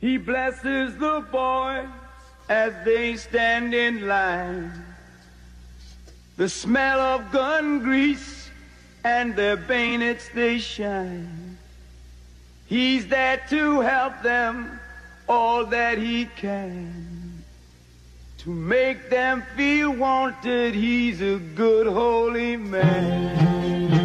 He blesses the boys as they stand in line. The smell of gun grease and their bayonets they shine. He's there to help them all that he can. To make them feel wanted, he's a good holy man.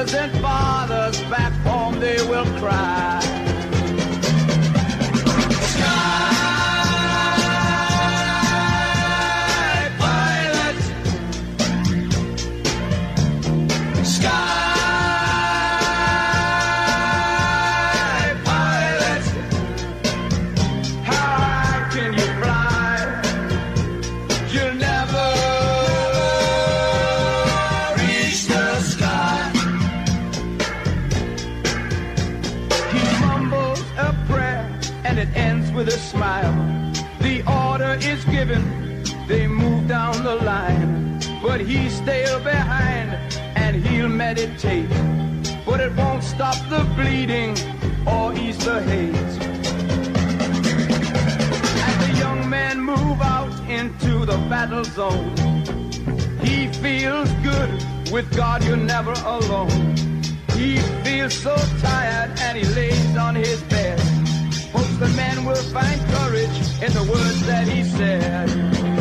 Mothers and fathers back home they will cry. The line. But he's still behind and he'll meditate. But it won't stop the bleeding or ease the hate. As the young men move out into the battle zone, he feels good. With God, you're never alone. He feels so tired and he lays on his bed. Hopes the men will find courage in the words that he said.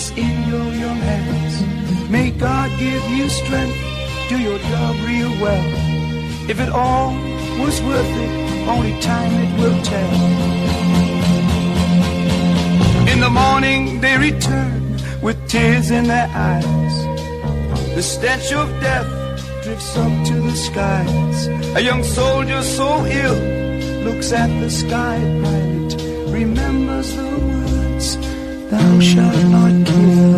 Is in your young hands. May God give you strength, do your job real well. If it all was worth it, only time it will tell. In the morning they return with tears in their eyes. The stench of death drifts up to the skies. A young soldier so ill looks at the sky at night, remembers the words, Thou shalt not kill.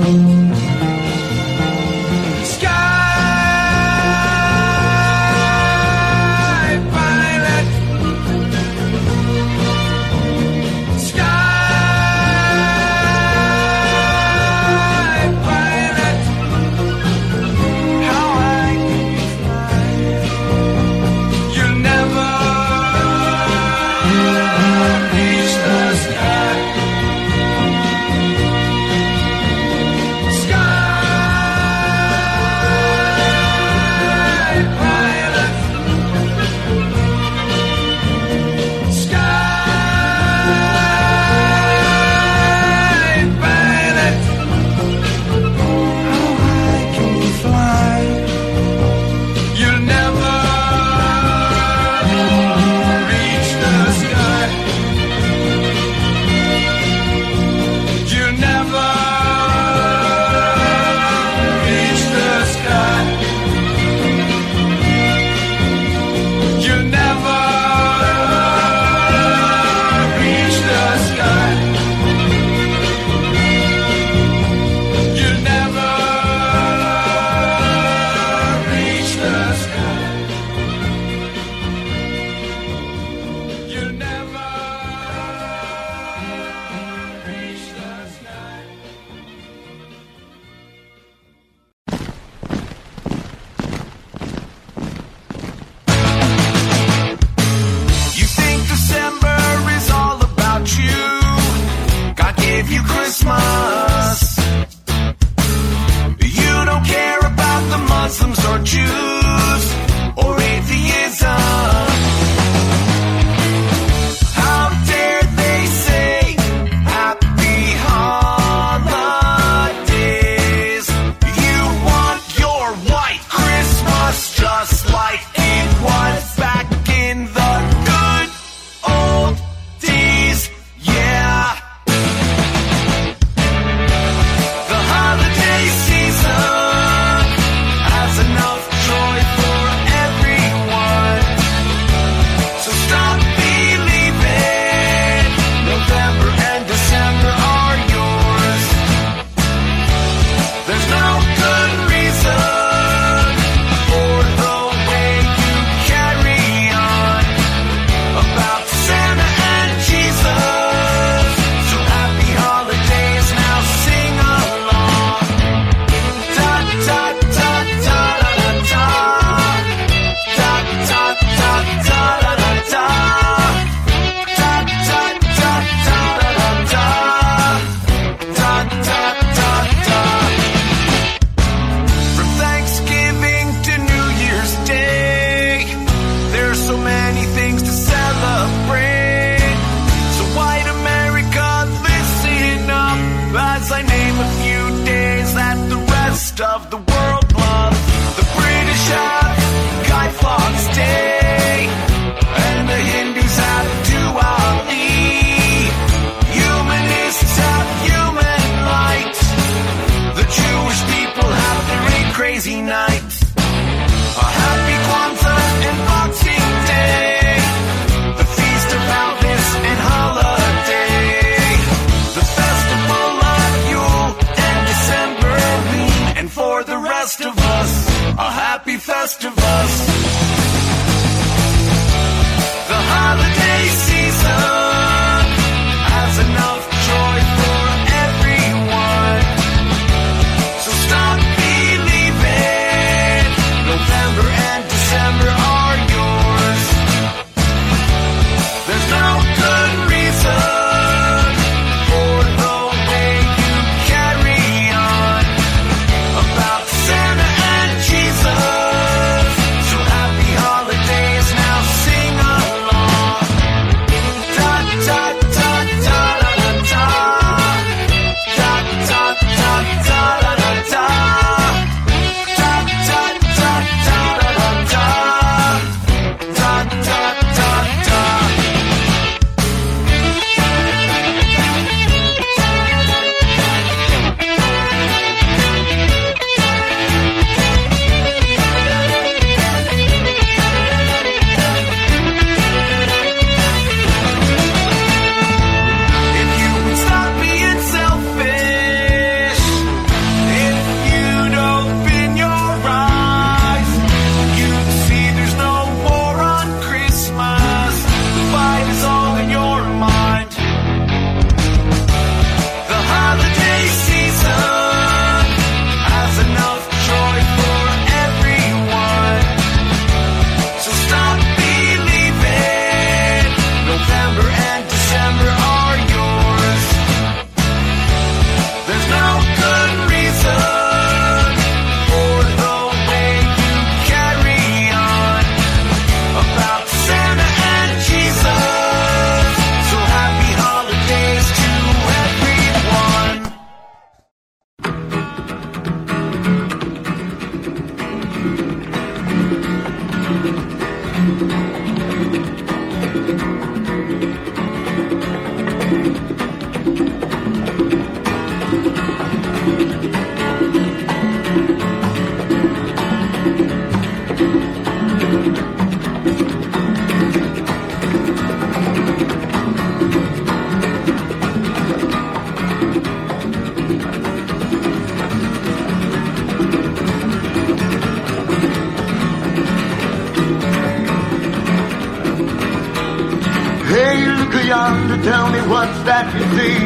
Yonder, tell me what's that you see?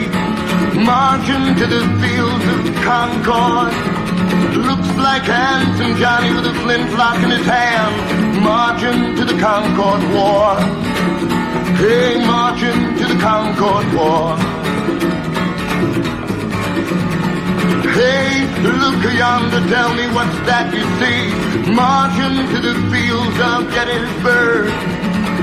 Marching to the fields of Concord. Looks like handsome Johnny with a flintlock in his hand. Marching to the Concord War. Hey, marching to the Concord War. Hey, look yonder, tell me what's that you see? Marching to the fields of Gettysburg.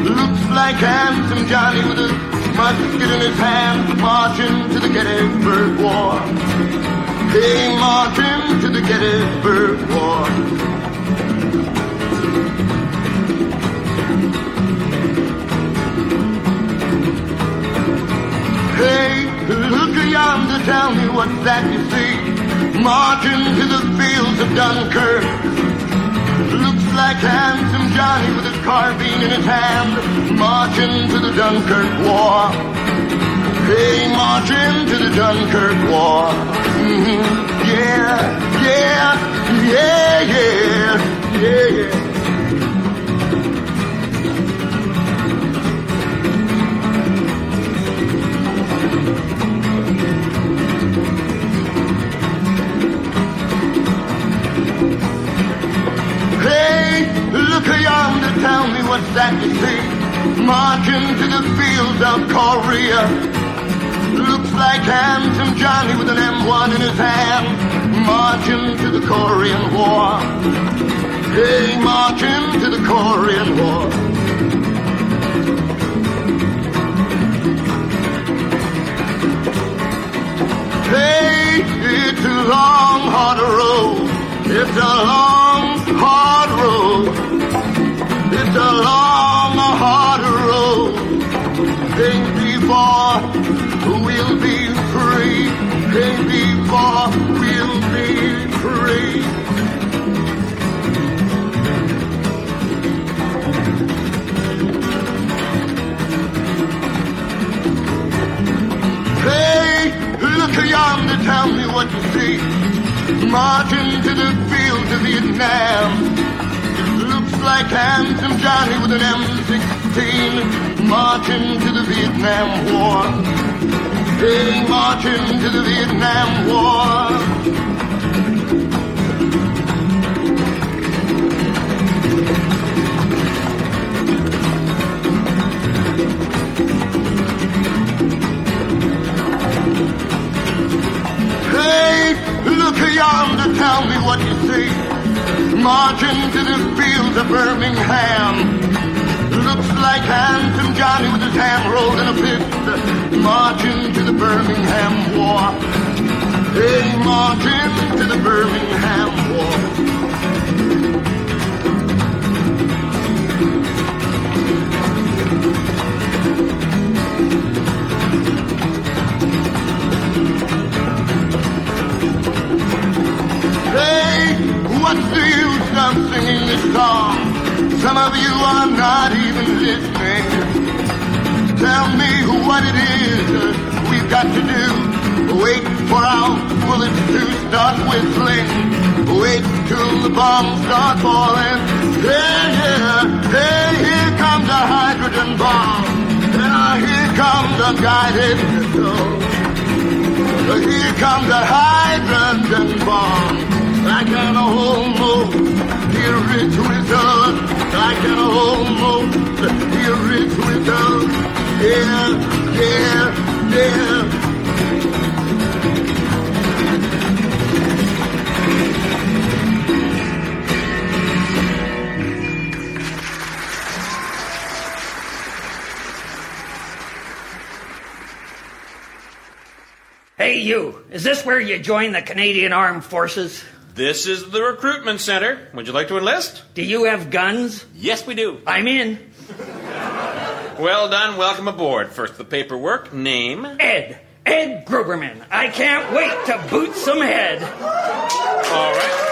Looks like handsome Johnny with a musket in his hand, marching to the Gettysburg War. Hey, marching to the Gettysburg War. Hey, look yonder, tell me what's that you see? Marching to the fields of Dunkirk. Looks like handsome Johnny with his carbine in his hand, marching to the Dunkirk War. Hey, marching to the Dunkirk War. Mhm. Yeah, yeah, yeah, yeah, yeah, yeah. Hey, look yonder, tell me what's that you see? Marching to the fields of Korea. Looks like handsome Johnny with an M1 in his hand. Marching to the Korean War. Hey, marching to the Korean War. Hey, it's a long, hard road. It's a long, hard road. It's a long, hard road. Before we'll be free. Ain't before we'll be free. Hey, look yonder, tell me what you see. Marching to the fields of Vietnam. It Looks like handsome Johnny with an M16. Marching to the Vietnam War. Hey, marching to the Vietnam War. Hey, look yonder, tell me what you see. Marching to the fields of Birmingham. Looks like handsome Johnny with his hand rolled in a fist. Marching to the Birmingham War. Hey, marching to the Birmingham War. Hey, what's the use of singing this song? Some of you are not even listening. Tell me what it is we've got to do. Wait for our bullets to start whistling. Wait till the bombs start falling. Hey, yeah, hey, here comes a hydrogen bomb. Ah, here comes a guided missile. Here comes a hydrogen bomb. Like an almost it whistle. Like an almost hear it. Yeah, yeah, yeah. Hey, you. Is this where you join the Canadian Armed Forces? This is the recruitment center. Would you like to enlist? Do you have guns? Yes, we do. I'm in. Well done. Welcome aboard. First, the paperwork. Name. Ed. Ed Gruberman. I can't wait to boot some head. All right.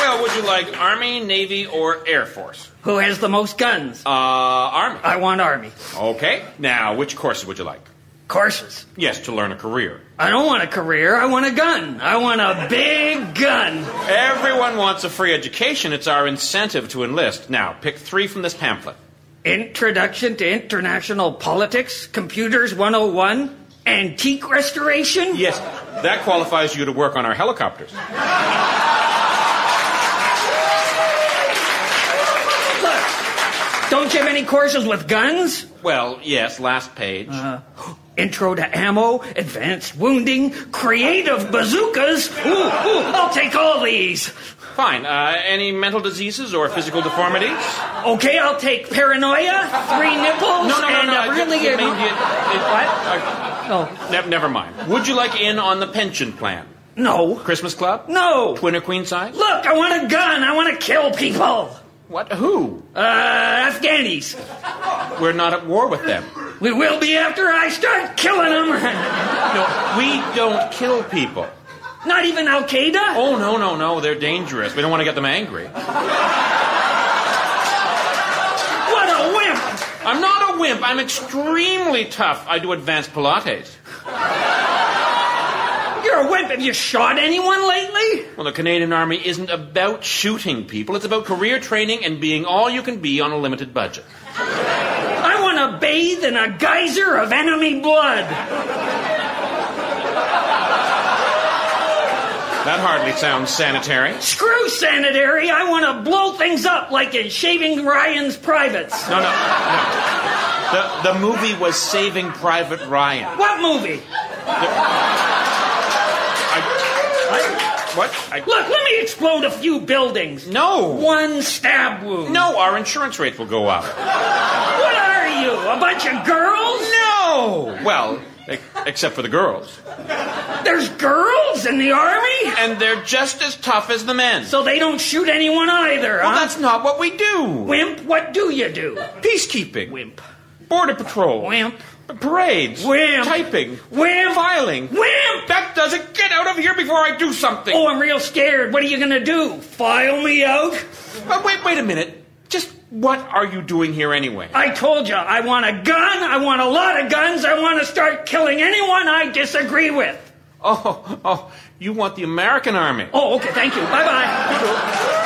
Well, would you like Army, Navy, or Air Force? Who has the most guns? Uh, Army. I want Army. Okay. Now, which courses would you like? Courses. Yes, to learn a career. I don't want a career. I want a gun. I want a big gun. Everyone wants a free education. It's our incentive to enlist. Now, pick three from this pamphlet. Introduction to International Politics, Computers 101, Antique Restoration? Yes, that qualifies you to work on our helicopters. Look, don't you have any courses with guns? Well, yes, last page. Uh, intro to ammo, advanced wounding, creative bazookas. Ooh, ooh, I'll take all these. Fine. Uh, any mental diseases or physical deformities? Okay, I'll take paranoia, three nipples, No, no, no, and no. a really. it, it, it- it- what? uh, Oh, ne- never mind. Would you like in on the pension plan? no. Christmas club? No. Twin or queen size? Look, I want a gun. I want to kill people. What? Who? Uh, Afghanis. We're not at war with them. We will be after I start killing them. No, we don't kill people. Not even Al Qaeda? Oh, no, no, no. They're dangerous. We don't want to get them angry. What a wimp! I'm not a wimp. I'm extremely tough. I do advanced Pilates. You're a wimp. Have you shot anyone lately? Well, the Canadian Army isn't about shooting people. It's about career training and being all you can be on a limited budget. I want to bathe in a geyser of enemy blood. That hardly sounds sanitary. Screw sanitary. I want to blow things up like in Shaving Ryan's Privates. No, no, no. The, the movie was Saving Private Ryan. What movie? I, what? I, Look, let me explode a few buildings. no. One stab wound. No, our insurance rate will go up. What are you? A bunch of girls? No! Well, except for the girls. There's girls in the army? And they're just as tough as the men. So they don't shoot anyone either, well, huh? that's not what we do. Wimp, what do you do? Peacekeeping. Wimp. Border patrol. Wimp. Parades. Wimp. Typing. Wham. Filing. Wham. That doesn't get out of here before I do something. Oh, I'm real scared. What are you gonna do? File me out? Uh, wait, wait a minute. Just what are you doing here anyway? I told you, I want a gun, I want a lot of guns, I want to start killing anyone I disagree with. Oh, oh, you want the American Army? Oh, okay, thank you. Bye bye.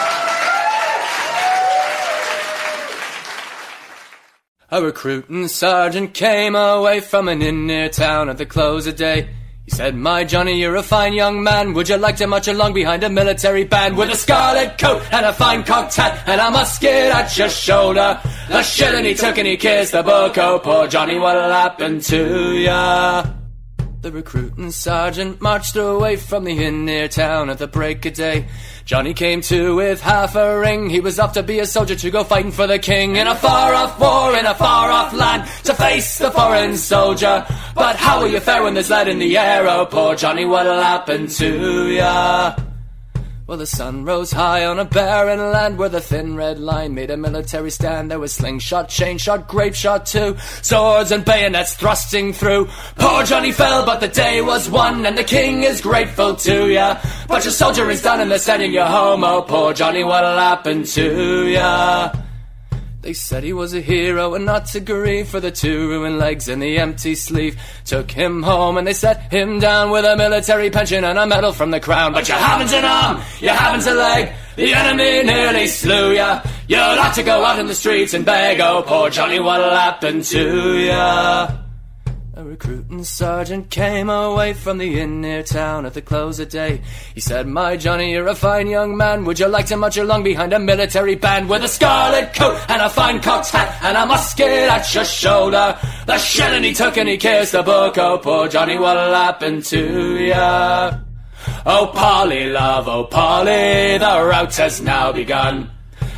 A recruiting sergeant came away from an inn near town at the close of day. He said, My Johnny, you're a fine young man. Would you like to march along behind a military band with a scarlet coat and a fine cocked hat and a musket at your shoulder? The shilling he took and he kissed the book. Oh, poor Johnny, what'll happen to ya? The recruiting sergeant marched away from the inn near town at the break of day. Johnny came to with half a ring. He was off to be a soldier to go fighting for the king in a far off war in a far off land to face the foreign soldier. But how will you fare when there's lead in the air? Oh, poor Johnny, what'll happen to ya? Well, the sun rose high on a barren land where the thin red line made a military stand. There was slingshot, chain shot, grape shot too, swords and bayonets thrusting through. Poor Johnny fell, but the day was won, and the king is grateful to ya. But your soldier is done, and they're sending you home. Oh, poor Johnny, what'll happen to ya? They said he was a hero and not to grieve for the two ruined legs and the empty sleeve. Took him home and they set him down with a military pension and a medal from the crown. But you haven't an arm, you haven't a leg. The enemy nearly slew ya. You'll have to go out in the streets and beg. Oh, poor Johnny, what'll happen to ya? A recruiting sergeant came away from the inn near town at the close of day. He said, My Johnny, you're a fine young man. Would you like to march along behind a military band with a scarlet coat and a fine cocked hat and a musket at your shoulder? The shilling he took and he kissed the book. Oh, poor Johnny, what'll happen to ya? Oh, Polly, love, oh, Polly, the rout has now begun.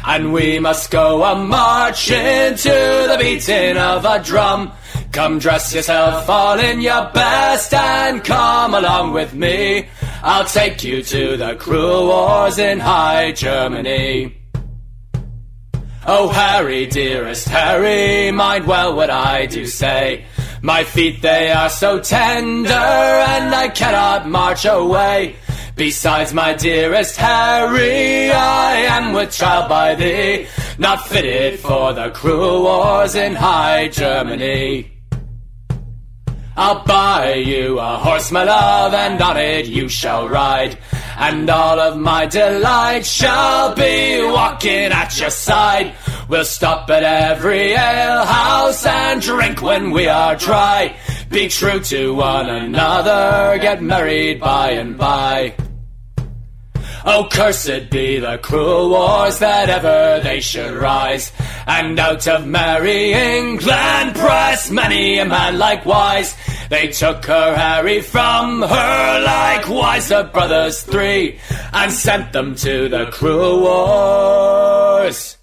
And we must go a marching to the beating of a drum. Come dress yourself all in your best and come along with me. I'll take you to the cruel wars in High Germany. Oh, Harry, dearest Harry, mind well what I do say. My feet, they are so tender, and I cannot march away. Besides, my dearest Harry, I am with child by thee, not fitted for the cruel wars in High Germany. I'll buy you a horse, my love, and on it you shall ride. And all of my delight shall be walking at your side. We'll stop at every alehouse and drink when we are dry. Be true to one another, get married by and by. Oh, cursed be the cruel wars that ever they should rise. And out of merry England press many a man likewise. They took her Harry from her likewise, the brothers three, and sent them to the cruel wars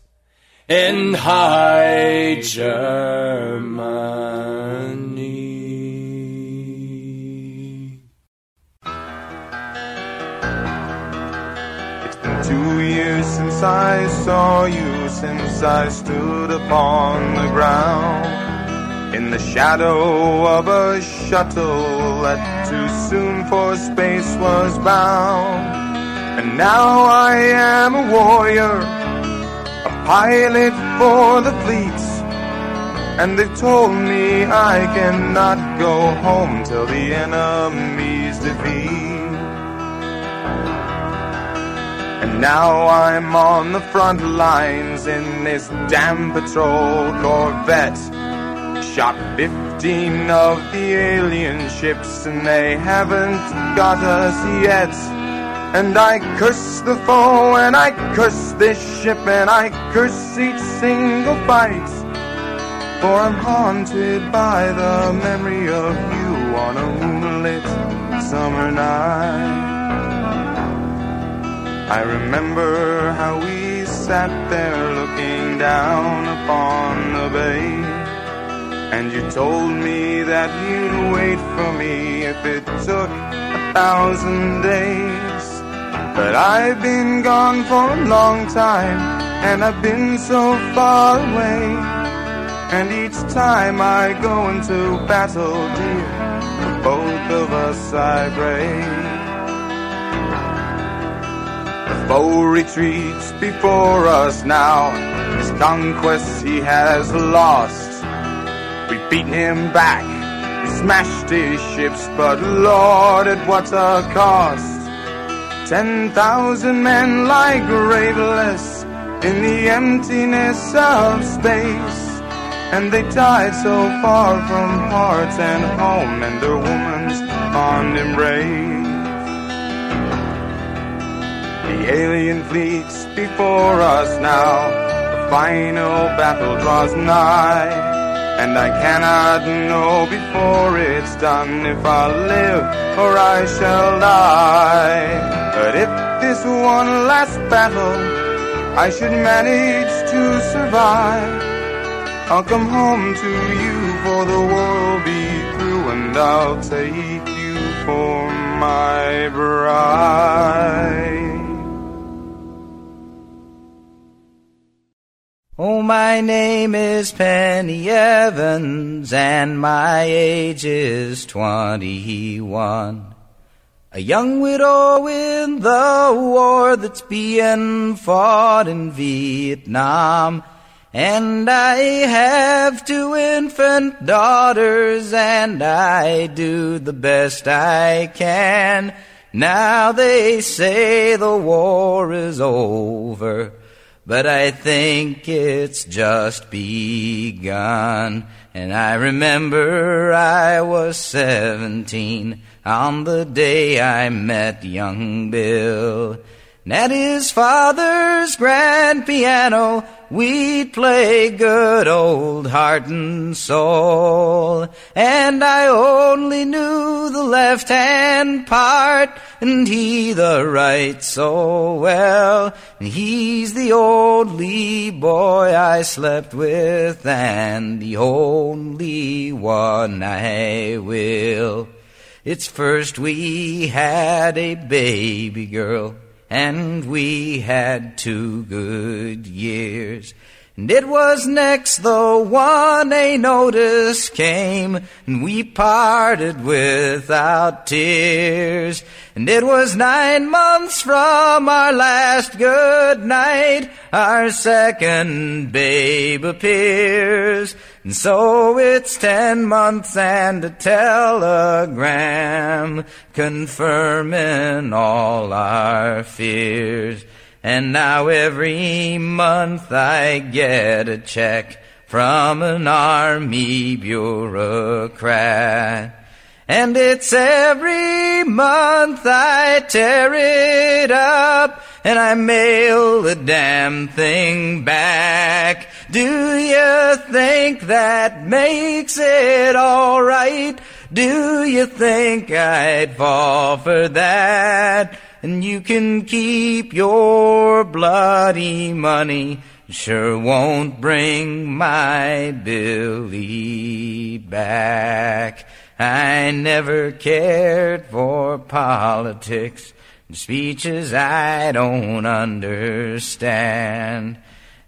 in High Germany. Years since I saw you, since I stood upon the ground in the shadow of a shuttle that too soon for space was bound. And now I am a warrior, a pilot for the fleet. And they've told me I cannot go home till the enemy's defeat. And now I'm on the front lines in this damn patrol Corvette. Shot 15 of the alien ships and they haven't got us yet. And I curse the foe and I curse this ship and I curse each single fight. For I'm haunted by the memory of you on a moonlit summer night. I remember how we sat there looking down upon the bay. And you told me that you'd wait for me if it took a thousand days. But I've been gone for a long time, and I've been so far away. And each time I go into battle, dear, for both of us I pray. The foe retreats before us now. His conquests he has lost. We've beaten him back. We smashed his ships, but Lord, at what a cost. Ten thousand men lie graveless in the emptiness of space. And they died so far from heart and home and their woman's fond embrace. The alien fleet's before us now. The final battle draws nigh. And I cannot know before it's done if I'll live or I shall die. But if this one last battle I should manage to survive, I'll come home to you for the war will be through and I'll take you for my bride. Oh, my name is Penny Evans, and my age is twenty-one. A young widow in the war that's being fought in Vietnam. And I have two infant daughters, and I do the best I can. Now they say the war is over. But I think it's just begun. And I remember I was seventeen on the day I met young Bill. And at his father's grand piano, we'd play good old heart and soul. And I only knew the left hand part, and he the right so well. And he's the only boy I slept with, and the only one I will. It's first we had a baby girl and we had two good years. And it was next the one a notice came, and we parted without tears. And it was nine months from our last good night, our second babe appears. And so it's ten months and a telegram confirming all our fears. And now every month I get a check from an army bureaucrat. And it's every month I tear it up and I mail the damn thing back. Do you think that makes it alright? Do you think I'd fall for that? And you can keep your bloody money. Sure won't bring my Billy back. I never cared for politics and speeches I don't understand.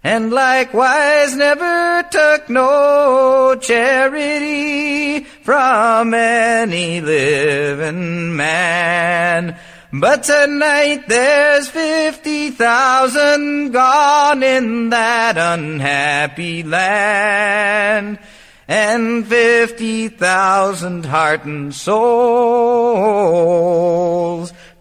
And likewise never took no charity from any living man. But tonight there's fifty thousand gone in that unhappy land and fifty thousand heart and souls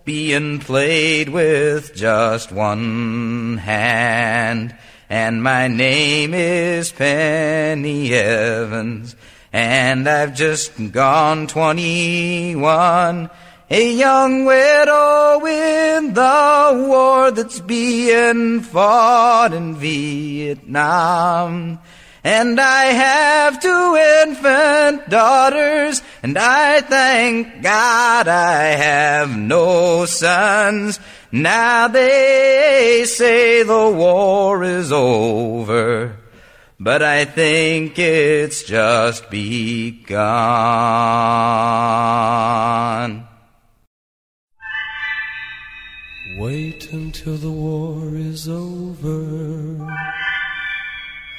being played with just one hand. And my name is Penny Evans, and I've just gone twenty-one. A young widow in the war that's being fought in Vietnam. And I have two infant daughters, and I thank God I have no sons. Now they say the war is over, but I think it's just begun. Wait until the war is over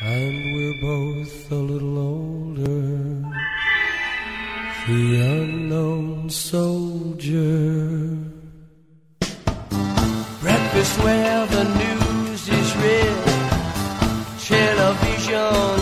and we're both a little older. The unknown soldier. Breakfast where the news is read, television,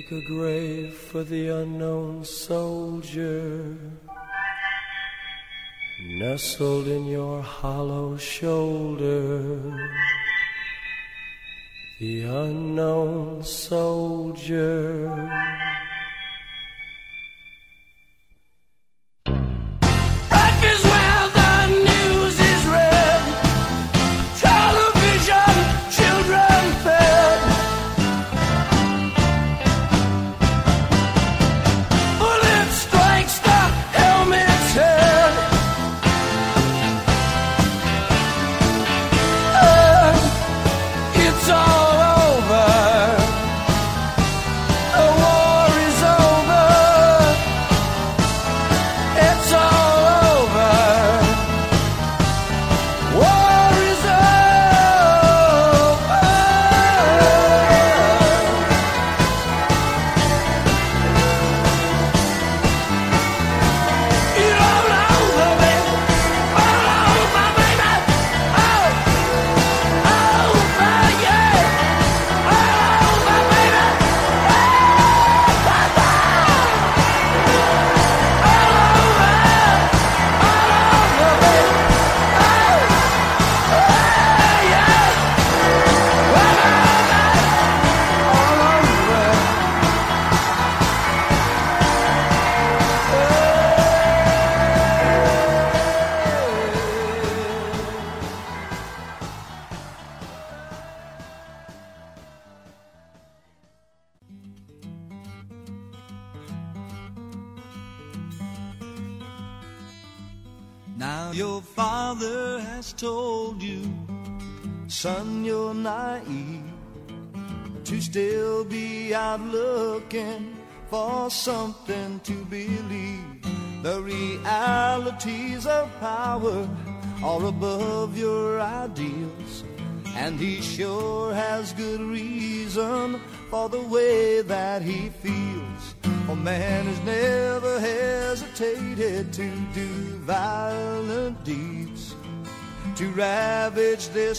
Make a grave for the unknown soldier, nestled in your hollow shoulder. The unknown soldier.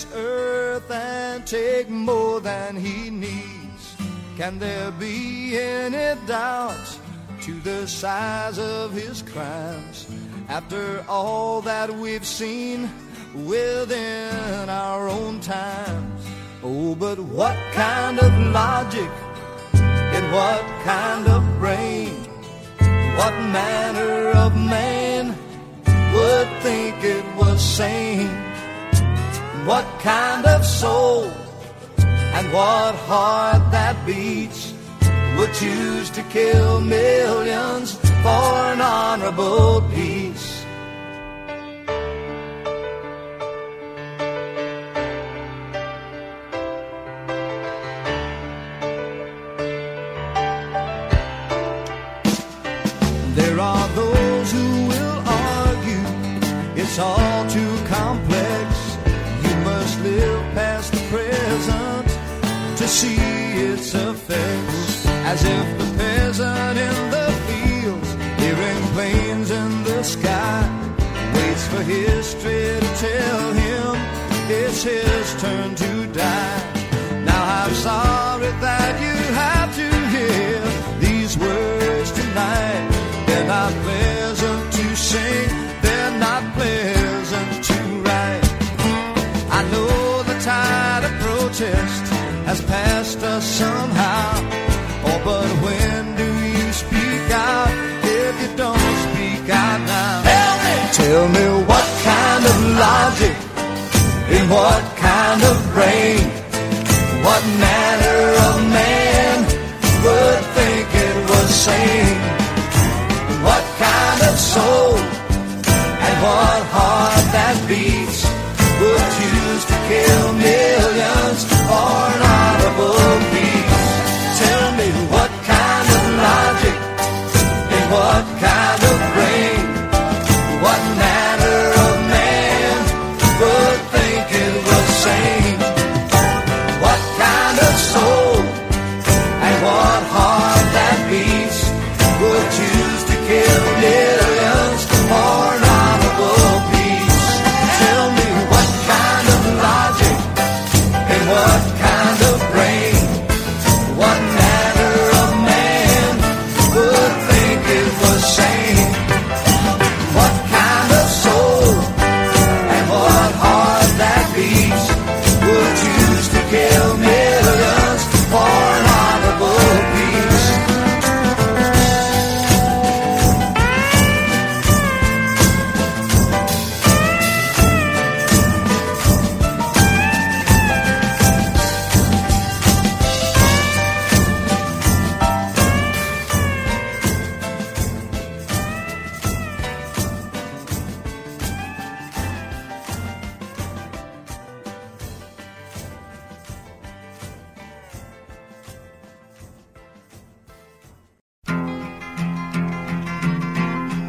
This earth and take more than he needs. Can there be any doubt to the size of his crimes after all that we've seen within our own times? Oh, but what kind of logic in what kind of brain? What manner of man would think it was sane? What kind of soul and what heart that beats would choose to kill millions for an honorable peace? As if the peasant in the fields, hearing planes in the sky, waits for history to tell him it's his turn to die. Now I'm sorry that you have to hear these words tonight. They're not pleasant to sing, tell me what kind of logic, in what kind of brain, what manner of man would think it was sane? What kind of soul and what heart that beats would choose to kill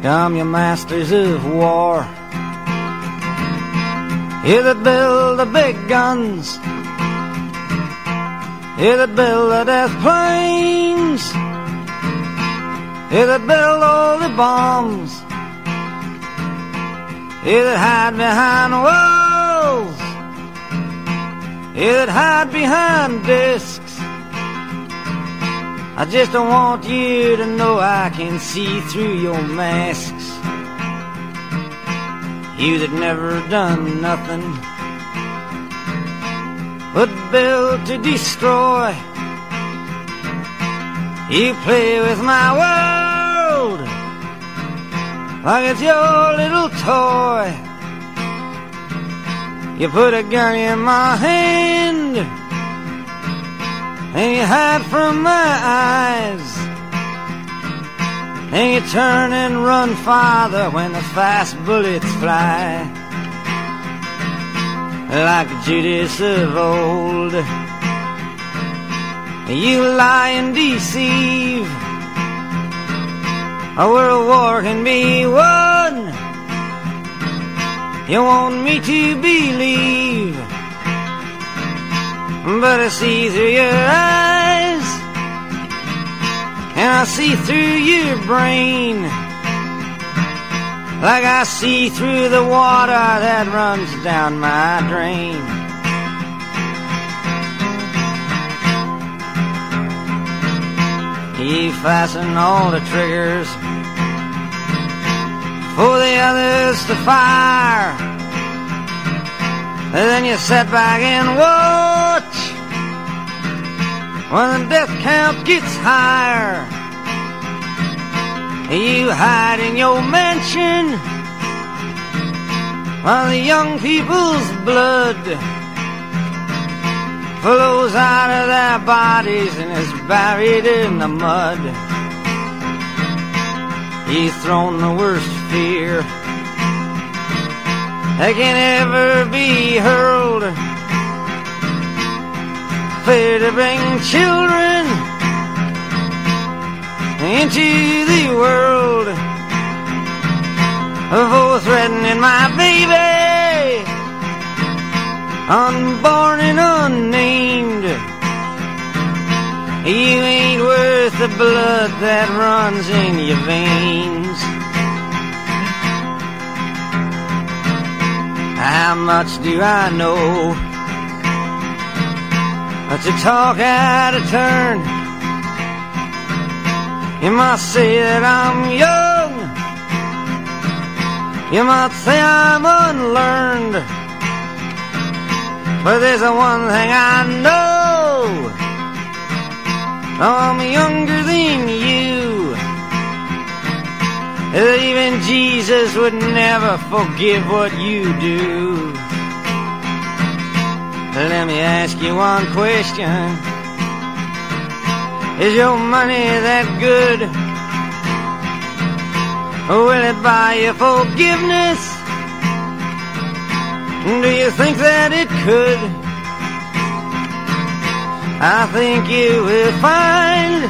Come, you masters of war. You that build the big guns. You that build the death planes. You that build all the bombs. You that hide behind walls. You that hide behind discs. I just don't want you to know I can see through your masks. You that never done nothing but build to destroy. You play with my world like it's your little toy. You put a gun in my hand and you hide from my eyes. Then you turn and run farther when the fast bullets fly. Like Judas of old. You lie and deceive. A world war can be won. You want me to believe. But I see through your eyes. And I see through your brain. Like I see through the water that runs down my drain. You fasten all the triggers for the others to fire. And then you sit back and watch when the death count gets higher. You hide in your mansion while the young people's blood flows out of their bodies and is buried in the mud. You've thrown the worst fear that can ever be hurled. Fear to bring children into the world for threatening my baby unborn and unnamed. You ain't worth the blood that runs in your veins. How much do I know to talk out of turn? You might say that I'm young. You might say I'm unlearned. But there's a one thing I know. Oh, I'm younger than you. Even Jesus would never forgive what you do. Let me ask you one question. Is your money that good? Will it buy you forgiveness? Do you think that it could? I think you will find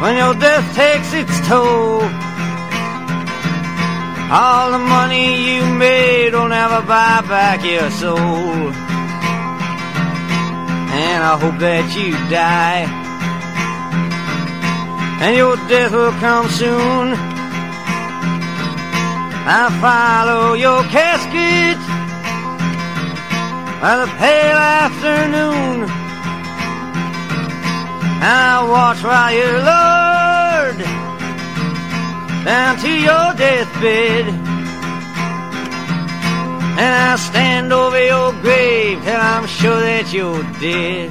when your death takes its toll. All the money you made will never buy back your soul. And I hope that you die. And your death will come soon. I follow your casket by the pale afternoon. I watch while you're lowered down to your deathbed. And I'll stand over your grave till I'm sure that you're dead.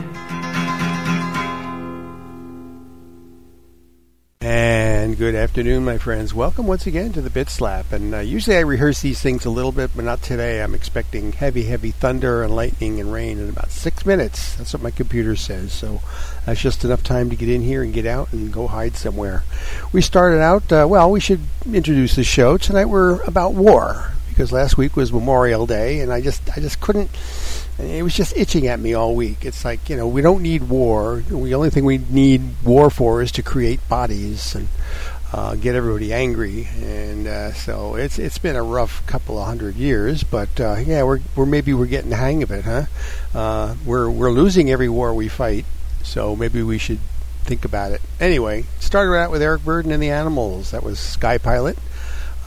And good afternoon, my friends. Welcome once again to the Bit Slap. And uh, usually I rehearse these things a little bit, but not today. I'm expecting heavy, heavy thunder and lightning and rain in about six minutes. That's what my computer says. So that's just enough time to get in here and get out and go hide somewhere. We started out, uh, well, we should introduce the show. Tonight we're about war because last week was Memorial Day, and I just, I just couldn't. It was just itching at me all week. It's like you know we don't need war. The only thing we need war for is to create bodies and uh, get everybody angry. And uh, so it's it's been a rough couple of hundred years, but uh, yeah, we're we're maybe we're getting the hang of it, huh? Uh, we're we're losing every war we fight, so maybe we should think about it. Anyway, started out with Eric Burdon and the Animals. That was Sky Pilot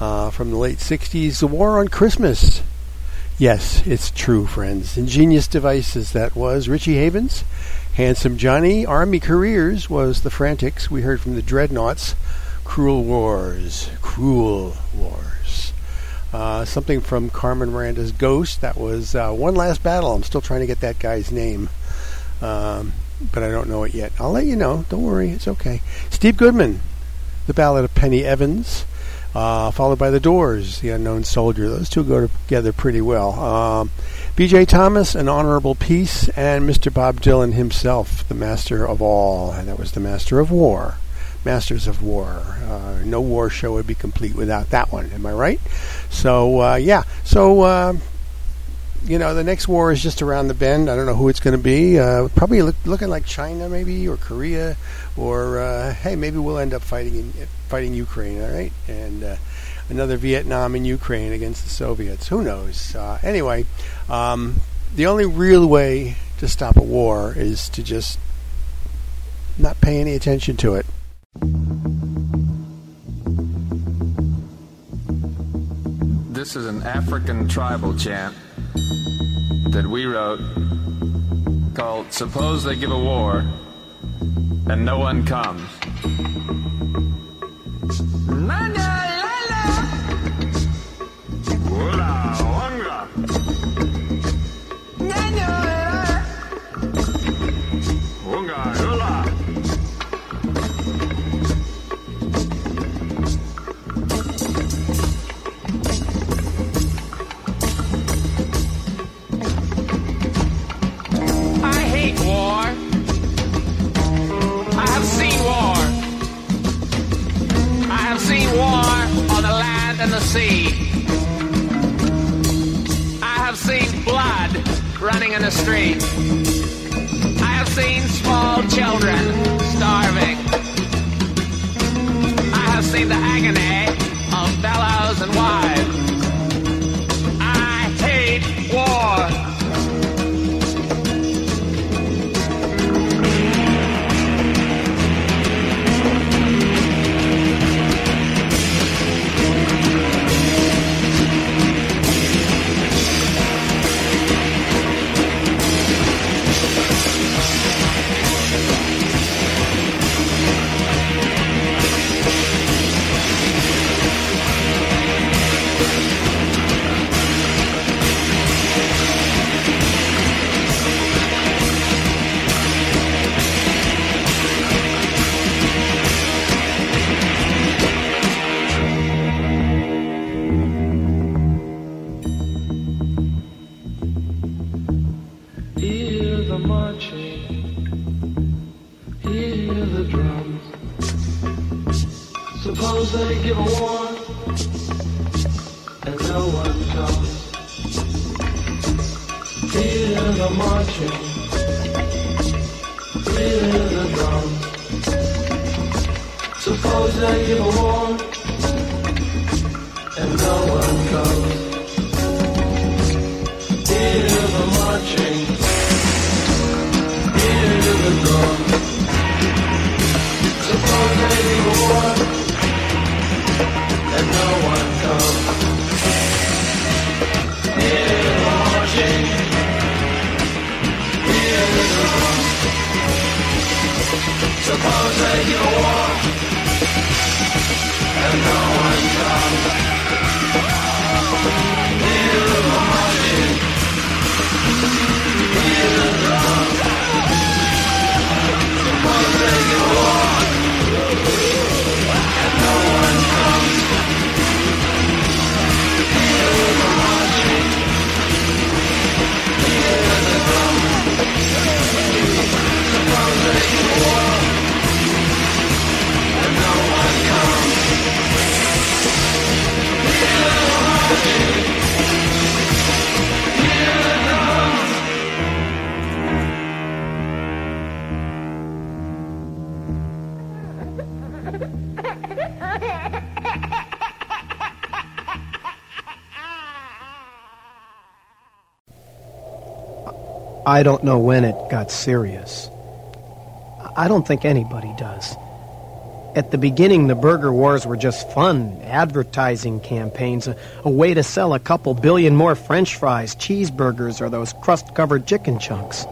uh, from the late '60s. The War on Christmas. Yes, it's true, friends. Ingenious devices that was. Richie Havens, Handsome Johnny, Army Careers was the Frantics. We heard from the Dreadnoughts, Cruel Wars, Cruel Wars. Uh, something from Carmen Miranda's Ghost. That was uh, One Last Battle. I'm still trying to get that guy's name, um, but I don't know it yet. I'll let you know. Don't worry, it's okay. Steve Goodman, The Ballad of Penny Evans uh, followed by The Doors, The Unknown Soldier. Those two go together pretty well. Um, B.J. Thomas, An Honorable Peace, and Mr. Bob Dylan himself, The Master of All, and that was The Master of War. Masters of War. Uh, no war show would be complete without that one. Am I right? So uh, yeah. So uh, you know, the next war is just around the bend. I don't know who it's going to be. Uh, probably look, looking like China, maybe, or Korea, or uh, hey, maybe we'll end up fighting in, fighting Ukraine. All right, and uh, another Vietnam and Ukraine against the Soviets. Who knows? Uh, anyway, um, the only real way to stop a war is to just not pay any attention to it. This is an African tribal chant that we wrote called Suppose They Give a War and No One Comes. I land and the sea. I have seen blood running in the street. I have seen small children starving. I have seen the agony of fellows and wives. And no one comes. Hear the marching, hear the drums. Suppose they give a war Suppose they be oh, I don't know when it got serious. I don't think anybody does. At the beginning, the burger wars were just fun, advertising campaigns, a, a way to sell a couple billion more french fries, cheeseburgers, or those crust covered chicken chunks.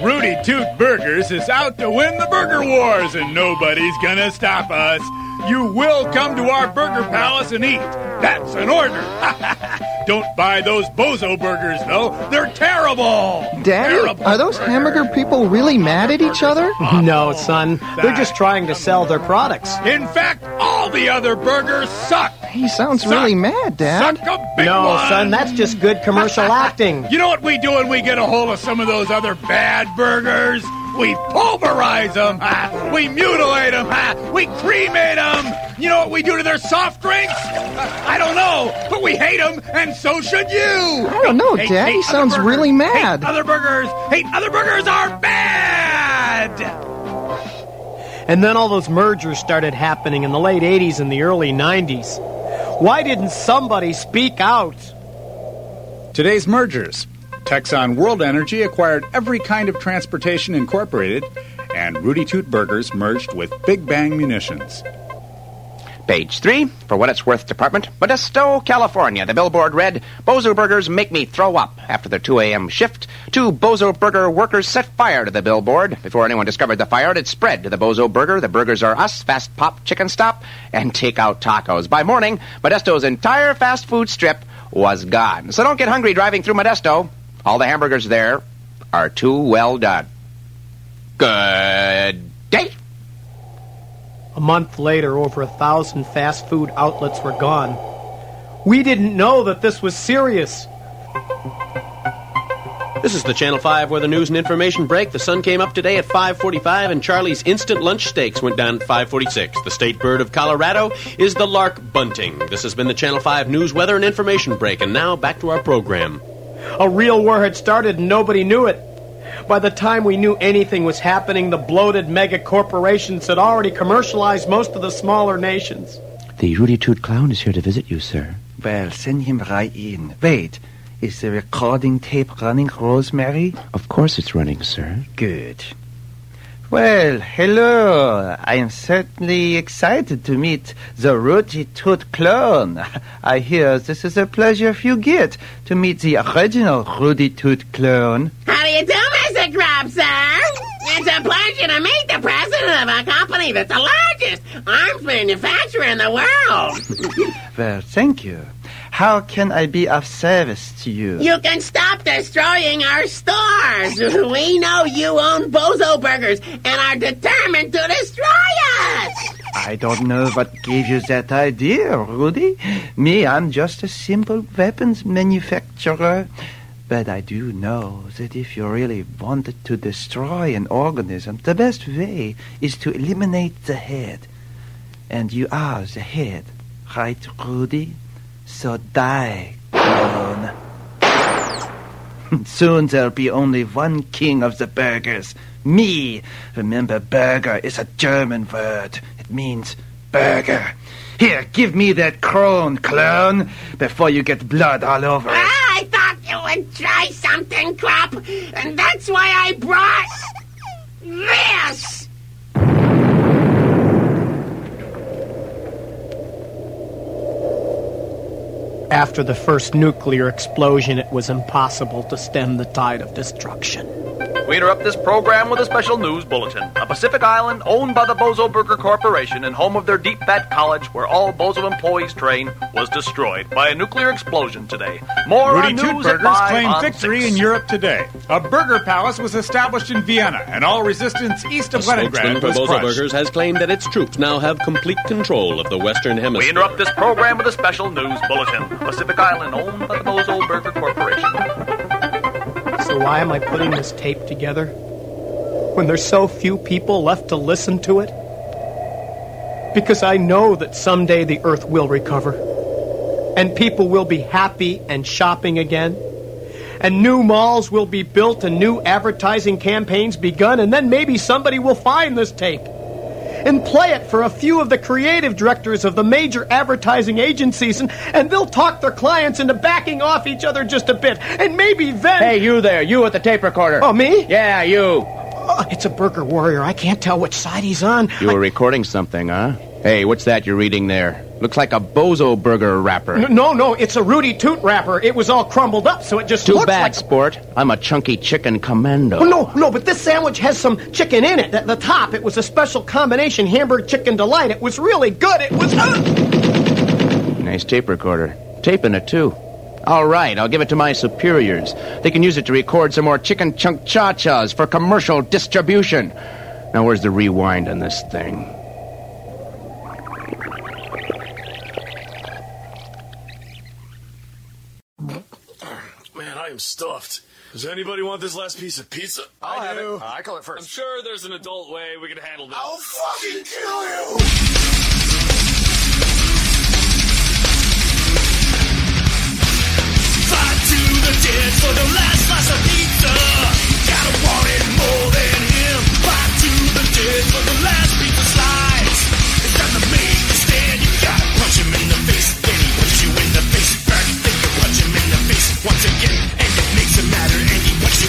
Rudy Toot Burgers is out to win the Burger Wars, and nobody's gonna stop us. You will come to our Burger Palace and eat. That's an order. Don't buy those bozo burgers, though. They're terrible. Daddy, Terrible are those hamburger people really mad at each other? No, son. They're just trying to sell their products. In fact, all the other burgers suck. He sounds really mad, Dad. Suck a big No, one. son, that's just good commercial acting. You know what we do when we get a hold of some of those other bad burgers? We pulverize them. Ha! We mutilate them. Ha! We cremate them. You know what we do to their soft drinks? Uh, I don't know, but we hate them, and so should you. I don't know, Hate- Dad. hate He sounds burgers. really mad. Hate other burgers. Hate other burgers are bad. And then all those mergers started happening in the late 80s and the early 90s. Why didn't somebody speak out? Today's mergers. Texon World Energy acquired every kind of transportation incorporated, and Rudy Toot Burgers merged with Big Bang Munitions. Page three, for what it's worth department, Modesto, California. The billboard read, Bozo Burgers make me throw up. After the 2 a.m. shift, two Bozo Burger workers set fire to the billboard. Before anyone discovered the fire, it had spread to the Bozo Burger. The burgers are us, Fast Pop Chicken Stop, and Takeout Tacos. By morning, Modesto's entire fast food strip was gone. So don't get hungry driving through Modesto. All the hamburgers there are too well done. Good day. A month later, over a thousand fast food outlets were gone. We didn't know that this was serious. This is the Channel 5 weather news and information break. The sun came up today at 5:45 and Charlie's instant lunch steaks went down at 5:46. The state bird of Colorado is the lark bunting. This has been the Channel 5 news weather and information break and now back to our program. A real war had started and nobody knew it. By the time we knew anything was happening, the bloated mega corporations had already commercialized most of the smaller nations. The Rudy Toot Clown is here to visit you, sir. Well, send him right in. Wait, is the recording tape running, Rosemary? Of course it's running, sir. Good. Well, hello. I am certainly excited to meet the Rudy Toot clone. I hear this is a pleasure if you get to meet the original Rudy Toot clone. How do you do, Mr. Crab, sir? It's a pleasure to meet the president of a company that's the largest arms manufacturer in the world. Well, thank you. How can I be of service to you? You can stop destroying our stores. We know you own Bozo Burgers and are determined to destroy us. I don't know what gave you that idea, Rudy. Me, I'm just a simple weapons manufacturer. But I do know that if you really wanted to destroy an organism, the best way is to eliminate the head. And you are the head, right, Rudy? So die, clone. Soon there'll be only one king of the burgers. Me. Remember, burger is a German word. It means burger. Here, give me that crone, clone, before you get blood all over. Ah, I thought you would try something, Crop, and that's why I brought this. After the first nuclear explosion, it was impossible to stem the tide of destruction. We interrupt this program with a special news bulletin. A Pacific island owned by the Bozo Burger Corporation and home of their Deep Fat College, where all Bozo employees train, was destroyed by a nuclear explosion today. More Rudy on Toot news at Burgers 5 claim victory 6. in Europe today. A burger palace was established in Vienna, and all resistance east A of spokesman Leningrad for was Bozo crushed. Burgers has claimed that its troops now have complete control of the Western Hemisphere. We interrupt this program with a special news bulletin. Pacific Island owned by the Bozo Burger Corporation. Why am I putting this tape together? When there's so few people left to listen to it? Because I know that someday the earth will recover. And people will be happy and shopping again. And new malls will be built and new advertising campaigns begun. And then maybe somebody will find this tape and play it for a few of the creative directors of the major advertising agencies, and, and they'll talk their clients into backing off each other just a bit. And maybe then. Hey, you there, you at the tape recorder. Oh, me? Yeah, you. Oh, it's a burger warrior. I can't tell which side he's on. You were recording something, huh? Hey, what's that you're reading there? Looks like a Bozo Burger wrapper. No, no, it's a Rudy Toot wrapper. It was all crumbled up, so it just Too looks bad, like. sport. I'm a chunky chicken commando. Oh, no, no, but this sandwich has some chicken in it. At the top, it was a special combination hamburger chicken delight. It was really good. It was. Nice tape recorder. Taping it, too. All right, I'll give it to my superiors. They can use it to record some more chicken chunk cha-chas for commercial distribution. Now, where's the rewind on this thing? Man, I am stuffed. Does anybody want this last piece of pizza? I'll have do. it. I call it first. I'm sure there's an adult way we can handle this. I'll fucking kill you! Fight to the dead for the last slice of pizza. Gotta want it more than him. Fight to the dead for the last pizza slice. It's time to make a stand. You gotta punch him in the face. Then he puts you in the face. Back, then you punch him in the face once again.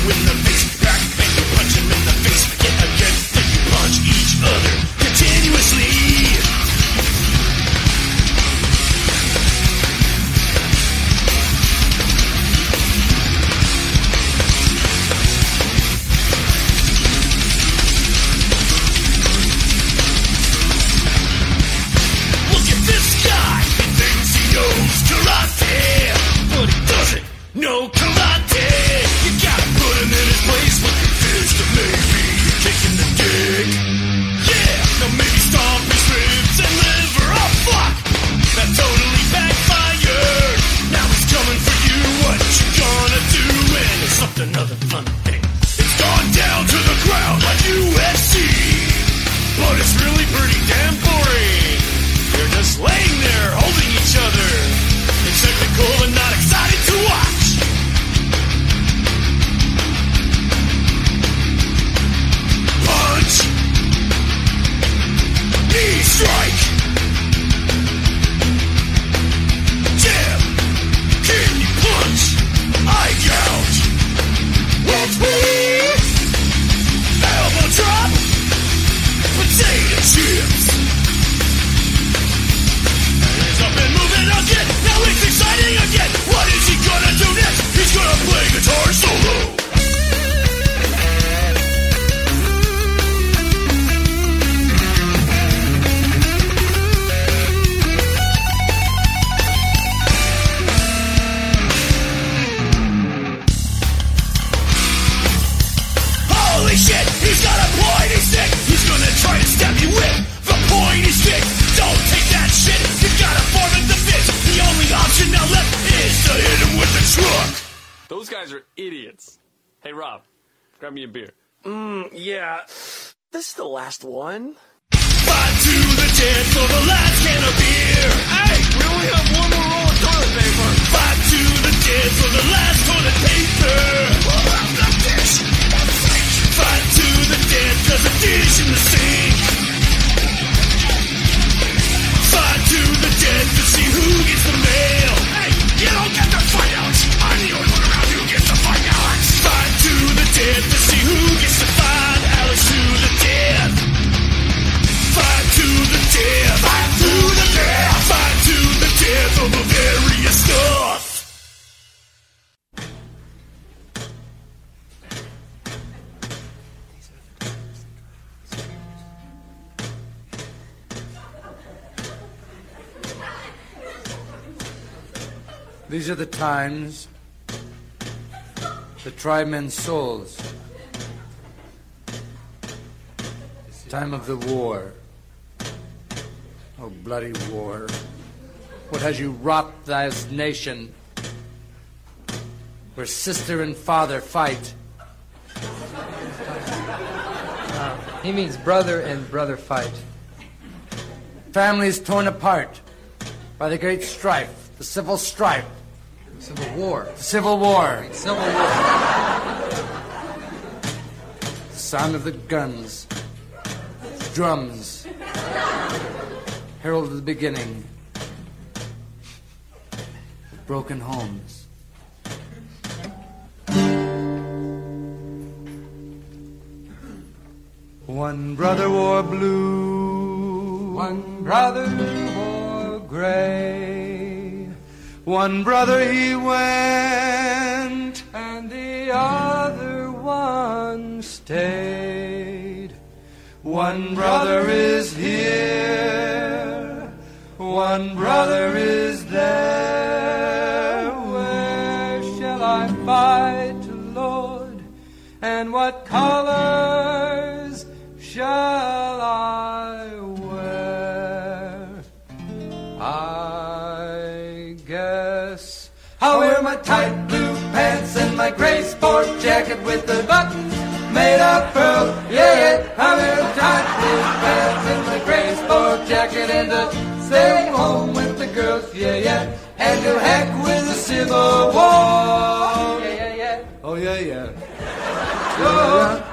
In the face. Back, and you punch him in the face. Again, then you punch each other continuously. Look at this guy. He thinks he knows karate, but he doesn't know karate. Maybe kicking the dick. Yeah, maybe ribs and liver. Fuck, that totally backfired. Now coming for you. What you gonna do? And it's something other fun. It's gone down to the ground like but it's really pretty damn boring. They're just laying there holding each other. It's technical and not exciting to watch. Punch. Knee strike. Jab. Punch. Eye gouge. Elbow drop. Potato chips. Me a beer. Mmm, yeah. This is the last one. Fight to the dead for the last can of beer. Hey, we only have one more roll of toilet paper. Fight to the dead for the last toilet paper. Pull out the dish. Fight to the dead cause the dish in the sink. Fight to the dead to see who gets the mail. Hey, you don't get to fight out. I'm the dead to see who gets to fight Alex to the death. Fight to the death. Fight to the death. Fight to the death of Bavaria stuff. These are the times that try men's souls. Time of the war. Oh, bloody war. What has you wrought this nation? Where sister and father fight. Uh, he means brother and brother fight. Families torn apart by the great strife, the civil strife. Civil War. Civil War. Civil War. The sound of the guns, drums, herald of the beginning, broken homes. One brother wore blue, one brother wore gray. One brother he went, and the other one stayed. One brother is here, one brother is there. Where shall I fight, Lord? And what colors shall I wear? I I'll wear my tight blue pants and my gray sport jacket with the buttons made of pearl. Yeah, yeah, I wear tight blue pants and my gray sport jacket and the stay home with the girls. Yeah, yeah, and to heck with the Civil War. Yeah, yeah, yeah. Oh, yeah, yeah. yeah.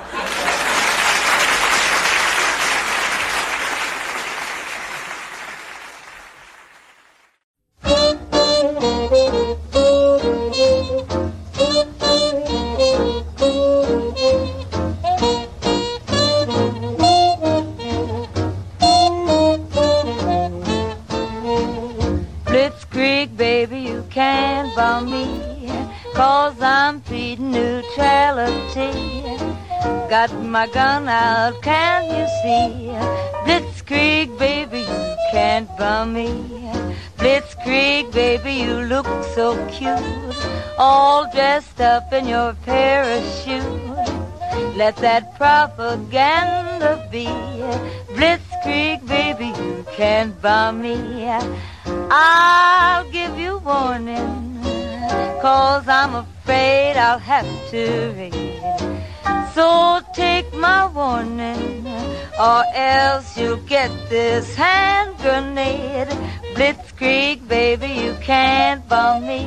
Got my gun out, can you see? Blitzkrieg, baby, you can't bomb me. Blitzkrieg, baby, you look so cute. All dressed up in your parachute. Let that propaganda be. Blitzkrieg, baby, you can't bomb me. I'll give you warning, cause I'm afraid I'll have to raid. So take my warning, or else you'll get this hand grenade. Blitzkrieg, baby, you can't bomb me.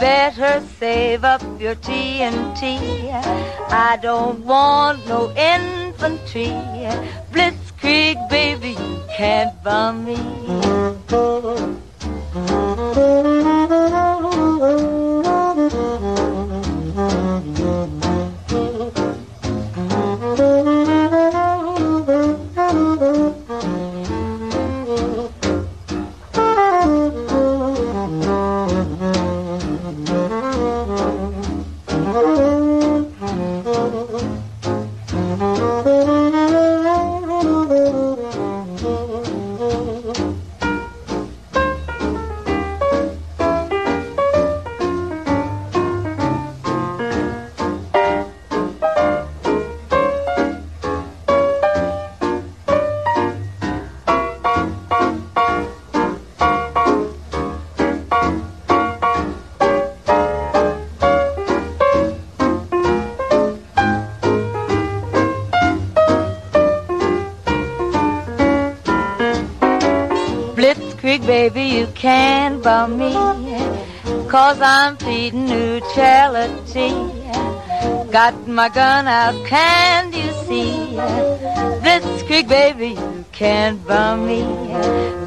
Better save up your TNT. I don't want no infantry. Blitzkrieg, baby, you can't bomb me. Got my gun out, can you see? Blitzkrieg, baby, you can't bomb me.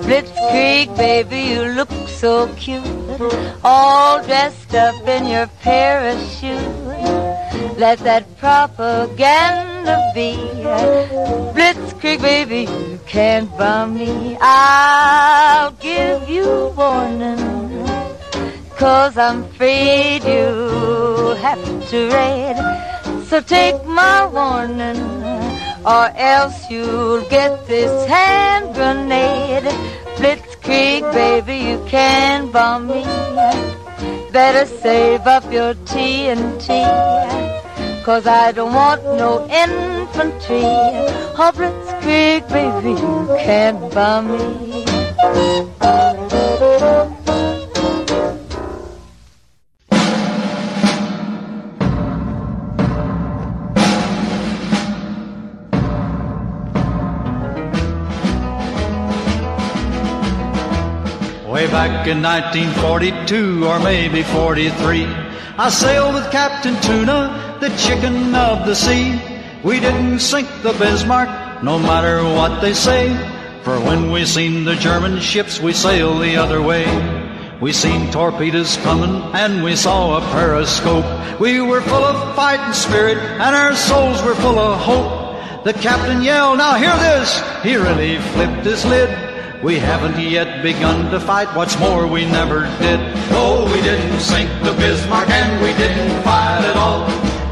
Blitzkrieg, baby, you look so cute. All dressed up in your parachute. Let that propaganda be. Blitzkrieg, baby, you can't bomb me. I'll give you warning. Cause I'm afraid you have to raid. So take my warning, or else you'll get this hand grenade. Blitzkrieg, baby, you can't bomb me. Better save up your TNT. Cause I don't want no infantry. Oh, Blitzkrieg, baby, you can't bomb me. Back in 1942 or maybe 43, I sailed with Captain Tuna, the chicken of the sea. We didn't sink the Bismarck, no matter what they say. For when we seen the German ships, we sailed the other way. We seen torpedoes coming and we saw a periscope. We were full of fighting spirit and our souls were full of hope. The captain yelled, now hear this! He really flipped his lid. We haven't yet begun to fight, what's more, we never did. Oh, we didn't sink the Bismarck and we didn't fight at all.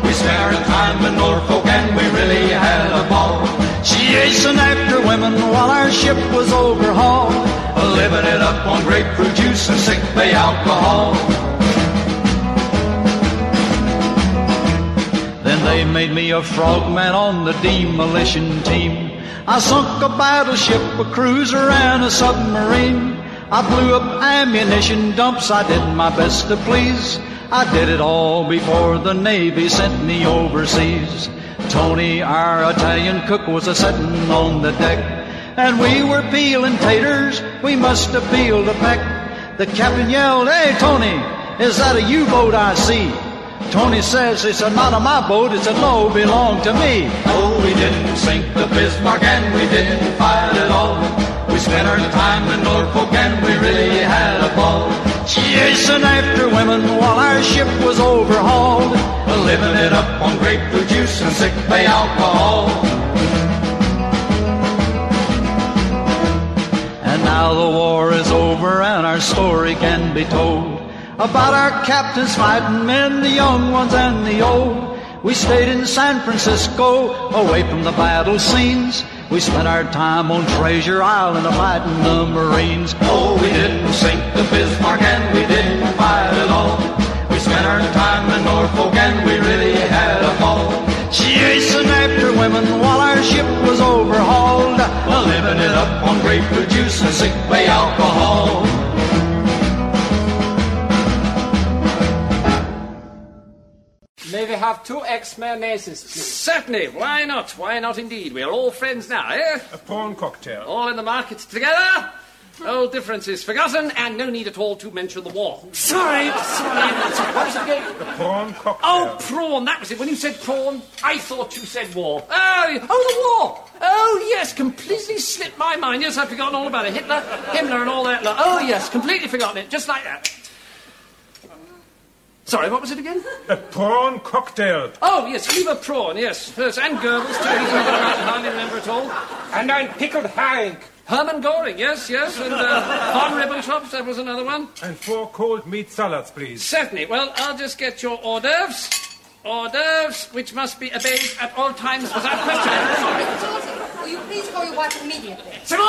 We spent time in Norfolk and we really had a ball. She Chasing after women while our ship was overhauled. Living it up on grapefruit juice and sick bay alcohol. Then they made me a frogman on the demolition team. I sunk a battleship, a cruiser, and a submarine. I blew up ammunition dumps, I did my best to please. I did it all before the Navy sent me overseas. Tony, our Italian cook, was a sitting on the deck, and we were peeling taters. We must have peeled a peck. The captain yelled, "Hey, Tony, is that a U-boat I see?" Tony says, "It's not on my boat. It's a low belong to me." Oh, we didn't sink the Bismarck, and we didn't fight at all. We spent our time in Norfolk, and we really had a ball. Chasing after women while our ship was overhauled, living it up on grapefruit juice and sick bay alcohol. And now the war is over and our story can be told about our captains fighting men, the young ones and the old. We stayed in San Francisco, away from the battle scenes. We spent our time on Treasure Island fighting the Marines. Oh, we didn't sink the Bismarck and we didn't fight at all. We spent our time in Norfolk and we really had a ball. Chasing after women while our ship was overhauled. Living it up on grapefruit have two eggs mayonnaises, please? Certainly. Why not? Why not indeed? We're all friends now, eh? A prawn cocktail. All in the market together. Old differences forgotten, and no need at all to mention the war. Sorry, sorry. What was it again? A prawn cocktail. Oh, prawn. That was it. When you said prawn, I thought you said war. Oh, oh, the war. Oh, yes. Completely slipped my mind. Yes, I've forgotten all about it. Hitler, Himmler, and all that. Oh, yes. Completely forgotten it. Just like that. Sorry, what was it again? A prawn cocktail. Oh, yes, Lever prawn, yes. yes. And Goebbels, too. He's not I hardly remember at all. And ein pickled herring. Hermann Goring, yes, yes. And uh, von Ribbentrop, that was another one. And four cold meat salads, please. Certainly. Well, I'll just get your hors d'oeuvres. Hors d'oeuvres, which must be obeyed at all times without question. Sorry. Will you please call your wife immediately? Sybil!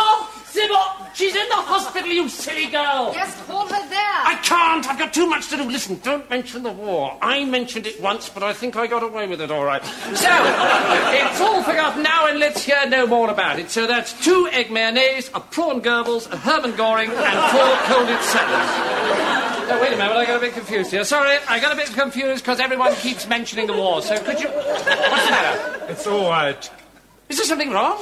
Sybil! She's in the hospital, you silly girl! Yes, call her there. I can't. I've got too much to do. Listen, don't mention the war. I mentioned it once, but I think I got away with it all right. So, it's all forgotten now, and let's hear no more about it. So that's two egg mayonnaise, a prawn Goebbels, a Herman Goring, and four colded salads. Oh, wait a minute, I got a bit confused here. Sorry, I got a bit confused because everyone keeps mentioning the war. So could you... What's the matter? It's all right. Is there something wrong?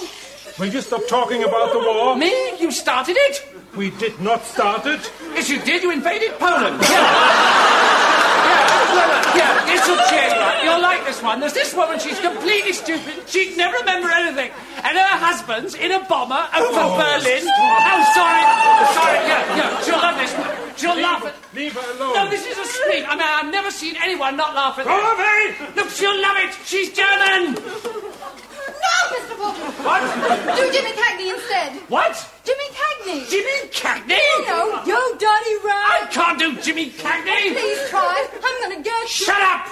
Will you stop talking about the war? Me? You started it? We did not start it. Yes, you did. You invaded Poland. Yeah. Yeah, yeah, this will cheer you up. You'll like this one. There's this woman, she's completely stupid. She'd never remember anything. And her husband's in a bomber over Oh, Berlin. stop. Oh, sorry. Sorry, yeah, yeah. She'll love this one. She'll laugh at... It. Leave her alone. No, this is a scream. I mean, I've never seen anyone not laugh at Harvey! Look, she'll love it. She's German. No, Mr. Porter. What? Do Jimmy Cagney instead. What? Jimmy Cagney. Jimmy Cagney? No, no, yo, Daddy I Rat. I can't do Jimmy Cagney. Please try. I'm gonna get you. Shut up!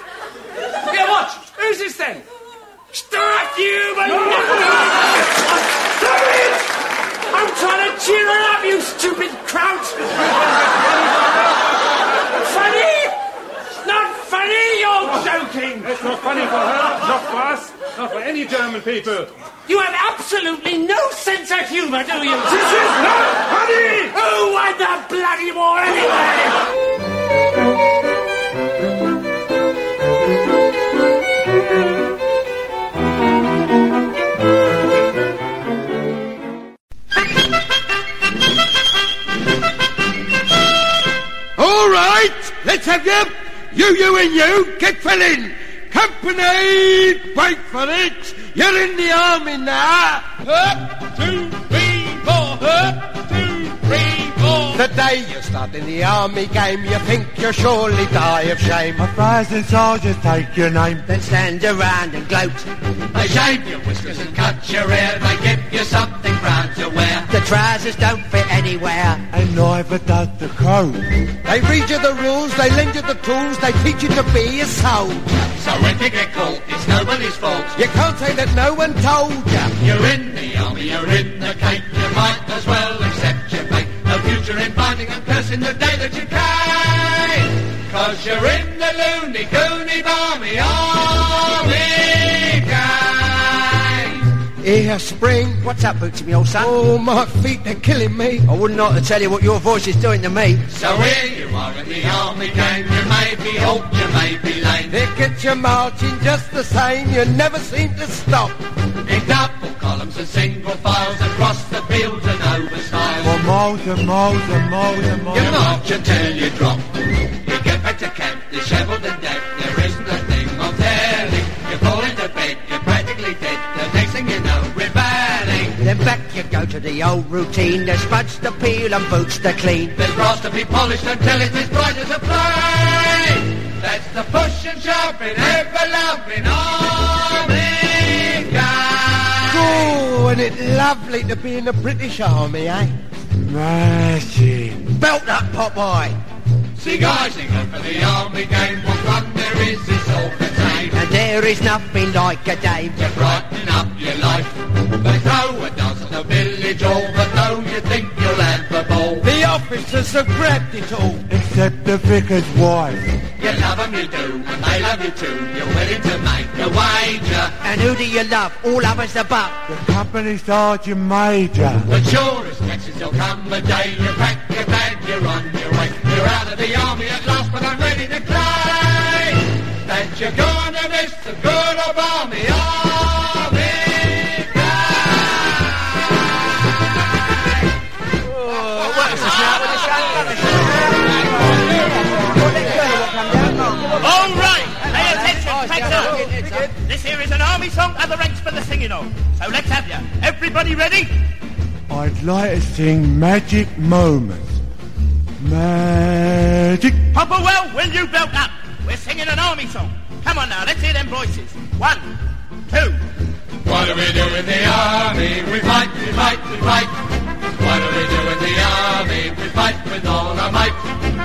Yeah, watch. Who's this then? Stop you, but Stop it! I'm trying to cheer her up, you stupid kraut! Funny? You're joking! It's not funny for her, not for us, not for any German people. You have absolutely no sense of humour, do you? This is not funny! Who won the bloody war anyway? All right, let's have you. You, you, and you, get filling. Company, break for it. You're in the army now. Up, two, The day you start in the army game, you think you'll surely die of shame. A rising soldiers take your name. Then stand around and gloat. They shave your whiskers and cut your hair. They give you something brown to wear. The trousers don't fit anywhere. And neither does the coat. They read you the rules, they lend you the tools, they teach you to be a soldier. So if you get caught, it's nobody's fault. You can't say that no one told you. You're in the army, you're in the cape. You might as well accept your fate. No future in finding and cursing the day that you came. Cause you're in the loony, goony, barmy army game. Here, Spring. What's up, Bootsie, me old son? Oh, my feet they're killing me. I wouldn't like to tell you what your voice is doing to me. So here you are in the army game. You may be old, you may be lame. They get you marching just the same. You never seem to stop. In double columns and single files across the fields and over styles. For miles and miles and miles and miles. You march until you drop. You get back to camp, dishevelled and dead. There isn't a thing of telling. You fall into bed, you're practically dead. The next thing you know, rebelling. Then back you go to the old routine. There's spuds to peel and boots to clean. There's brass to be polished until it is bright as a flame. That's the push and shove in ever loving army guy. Oh, and it's lovely to be in the British Army, eh? Magic. Belt up, Popeye. See guys, sing up for the army game. What fun there is, it's all contained. And there is nothing like a day to brighten up your life. They throw a dance on the village hall, but though you think you'll have a ball. The officers have grabbed it. Except the vicar's wife. You love 'em, you do, and they love you too. You're willing to make a wager. And who do you love? All others above. The company sergeant major. But sure as Texas, there'll come a day you pack your bag, you're on your way. You're out of the army at last, but I'm ready to claim that you're gonna miss the good of army, army is an army song, other ranks for the singing of. So let's have ya. Everybody ready? I'd like to sing Magic Moments. Magic. Popplewell, will you belt up? We're singing an army song. Come on now, let's hear them voices. One, two. What do we do in the army? We fight, we fight, we fight. What do we do in the army? We fight with all our might.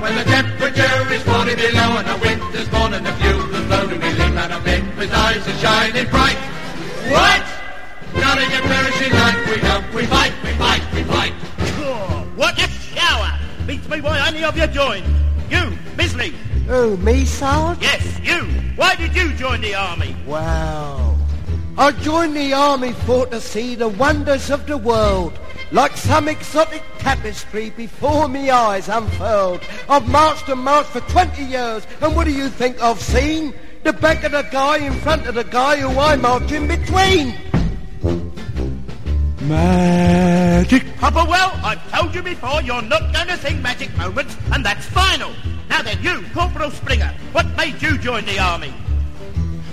When the temperature is 40 below and the winter's born and the fuel is low, do we leap out of bed with eyes are shining bright? What? Not in your perishing life, we don't. We fight, we fight, we fight. Oh, what a shower! Beats me why any of you joined. You, Bisley. Oh, me, Sarge? Yes, you. Why did you join the army? Wow. I joined the army for to see the wonders of the world. Like some exotic tapestry before me eyes unfurled. I've marched and marched for 20 years, and what do you think I've seen? The back of the guy in front of the guy who I march in between. Magic. Popplewell, I've told you before you're not going to sing magic moments, and that's final. Now then, you, Corporal Springer, what made you join the army?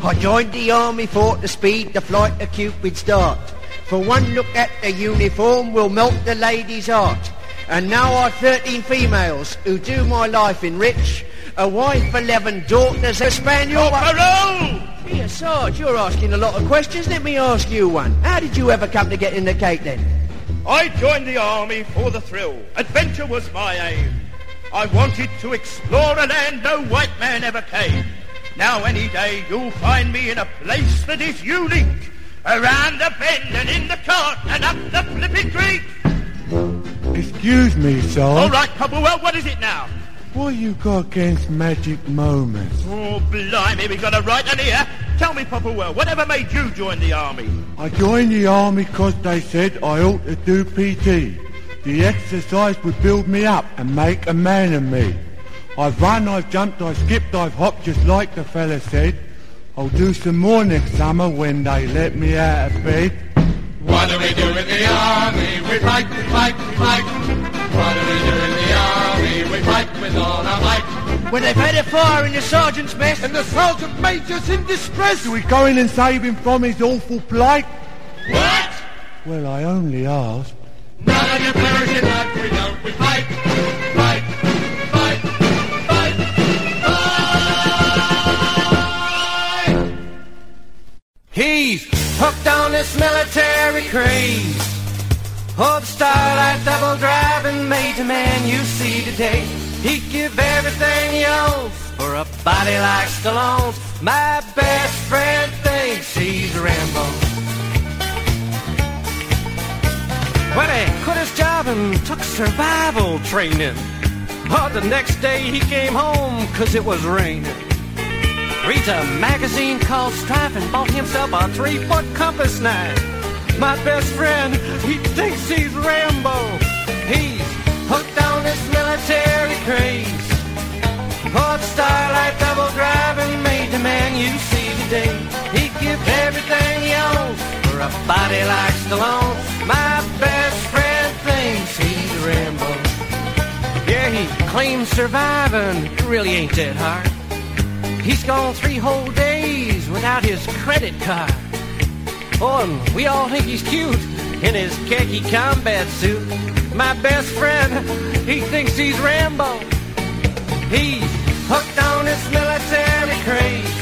I joined the army for to speed the flight of Cupid's dart. For one look at the uniform will melt the lady's heart. And now I've 13 females who do my life enrich. A wife, 11 daughters, a spaniel. Corporal! Here, Sarge, you're asking a lot of questions. Let me ask you one. How did you ever come to get in the cake then? I joined the army for the thrill. Adventure was my aim. I wanted to explore a land no white man ever came. Now any day you'll find me in a place that is unique. Around the bend and in the cart and up the flipping creek. Excuse me, sir. All right, Popplewell, what is it now? What you got against magic moments? Oh, blimey, we got a right one here. Tell me, Popplewell, whatever made you join the army? I joined the army 'cause they said I ought to do PT. The exercise would build me up and make a man of me. I've run, I've jumped, I've skipped, I've hopped, just like the fella said. I'll do some more next summer when they let me out of bed. What do we do in the army? We fight, we fight, we fight. What do we do in the army? We fight with all our might. When they've had a fire in the sergeant's mess and the sergeant major's in distress. Do we go in and save him from his awful plight? What? Well, I only asked. None of your perishing life we don't. We fight, fight, fight, fight, fight. He's hooked on this military craze. Oh, the starlight double driving major man you see today. He'd give everything he owns for a body like Stallone's. My best friend thinks he's Rambo. When he quit his job and took survival training. But the next day he came home 'cause it was raining. Reads a magazine called Strife and bought himself a three-foot compass knife. My best friend, he thinks he's Rambo. He's hooked on this military craze. Hard starlight double driving made the man you see today. He'd give everything he owns for a body like Stallone. My best friend thinks he's Rambo. Yeah, he claims surviving it really ain't that hard. He's gone three whole days without his credit card. Oh, and we all think he's cute in his khaki combat suit. My best friend, he thinks he's Rambo. He's hooked on this military craze.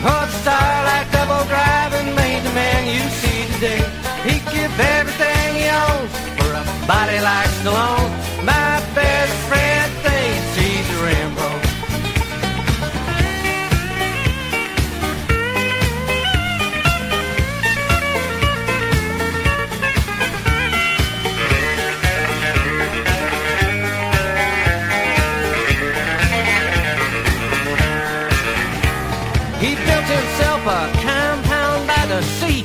Hard starlight double driving made the man you see today. He'd give everything he owns for a body like Stallone. My best friend thinks himself a compound by the sea.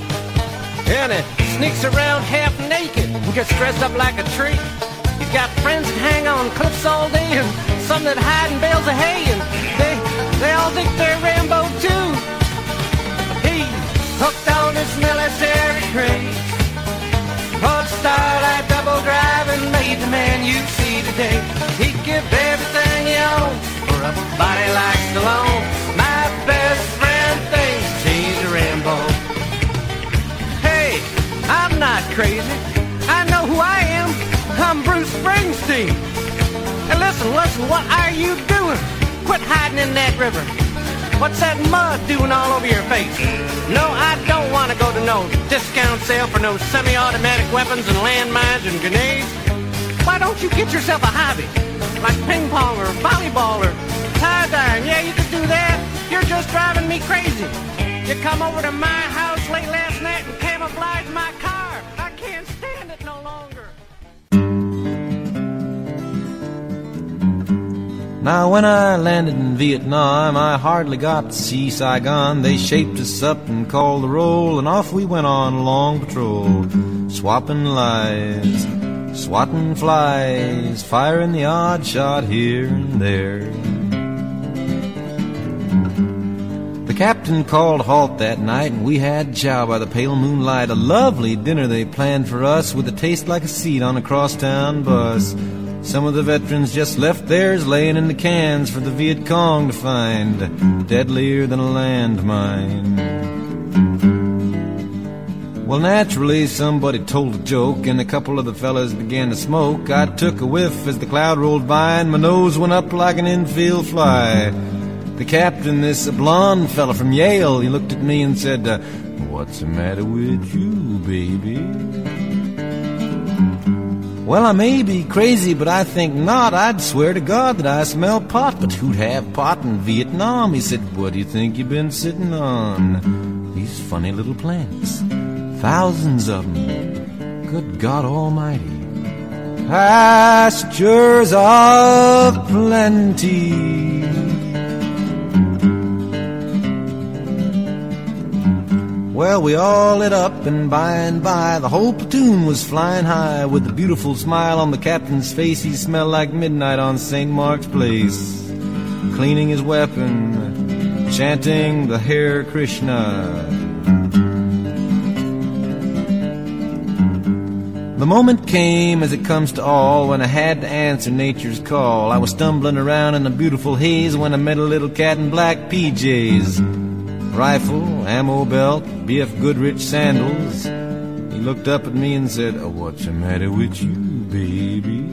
And he sneaks around half naked and gets dressed up like a tree. He's got friends that hang on cliffs all day and some that hide in bales of hay. And they, they all think they're Rambo too. He's hooked on this military craze. Hard starlight double driving made the man you see today. He'd give everything he owns for a body like Stallone. My best I'm not crazy. I know who I am. I'm Bruce Springsteen. And listen, listen, what are you doing? Quit hiding in that river. What's that mud doing all over your face? No, I don't want to go to no discount sale for no semi-automatic weapons and landmines and grenades. Why don't you get yourself a hobby? Like ping pong or volleyball or tie-dyeing. Yeah, you could do that. You're just driving me crazy. You come over to my house late last night and camouflage my car. Now, when I landed in Vietnam, I hardly got to see Saigon. They shaped us up and called the roll, and off we went on a long patrol, swapping lies, swatting flies, firing the odd shot here and there. The captain called halt that night, and we had chow by the pale moonlight. A lovely dinner they planned for us, with a taste like a seat on a crosstown bus. Some of the veterans just left theirs laying in the cans for the Viet Cong to find, deadlier than a landmine. Well, naturally, somebody told a joke, and a couple of the fellas began to smoke. I took a whiff as the cloud rolled by, and my nose went up like an infield fly. The captain, this blonde fella from Yale, he looked at me and said, uh, What's the matter with you, baby? Well, I may be crazy, but I think not. I'd swear to God that I smell pot. But who'd have pot in Vietnam? He said, What do you think you've been sitting on? These funny little plants. Thousands of them. Good God Almighty. Pastures of plenty. Well, we all lit up, and by and by, the whole platoon was flying high with a beautiful smile on the captain's face. He smelled like midnight on St. Mark's Place, cleaning his weapon, chanting the Hare Krishna. The moment came, as it comes to all, when I had to answer nature's call. I was stumbling around in a beautiful haze when I met a little cat in black PJs. Rifle, ammo belt, B.F. Goodrich sandals. He looked up at me and said, oh, What's the matter with you, baby?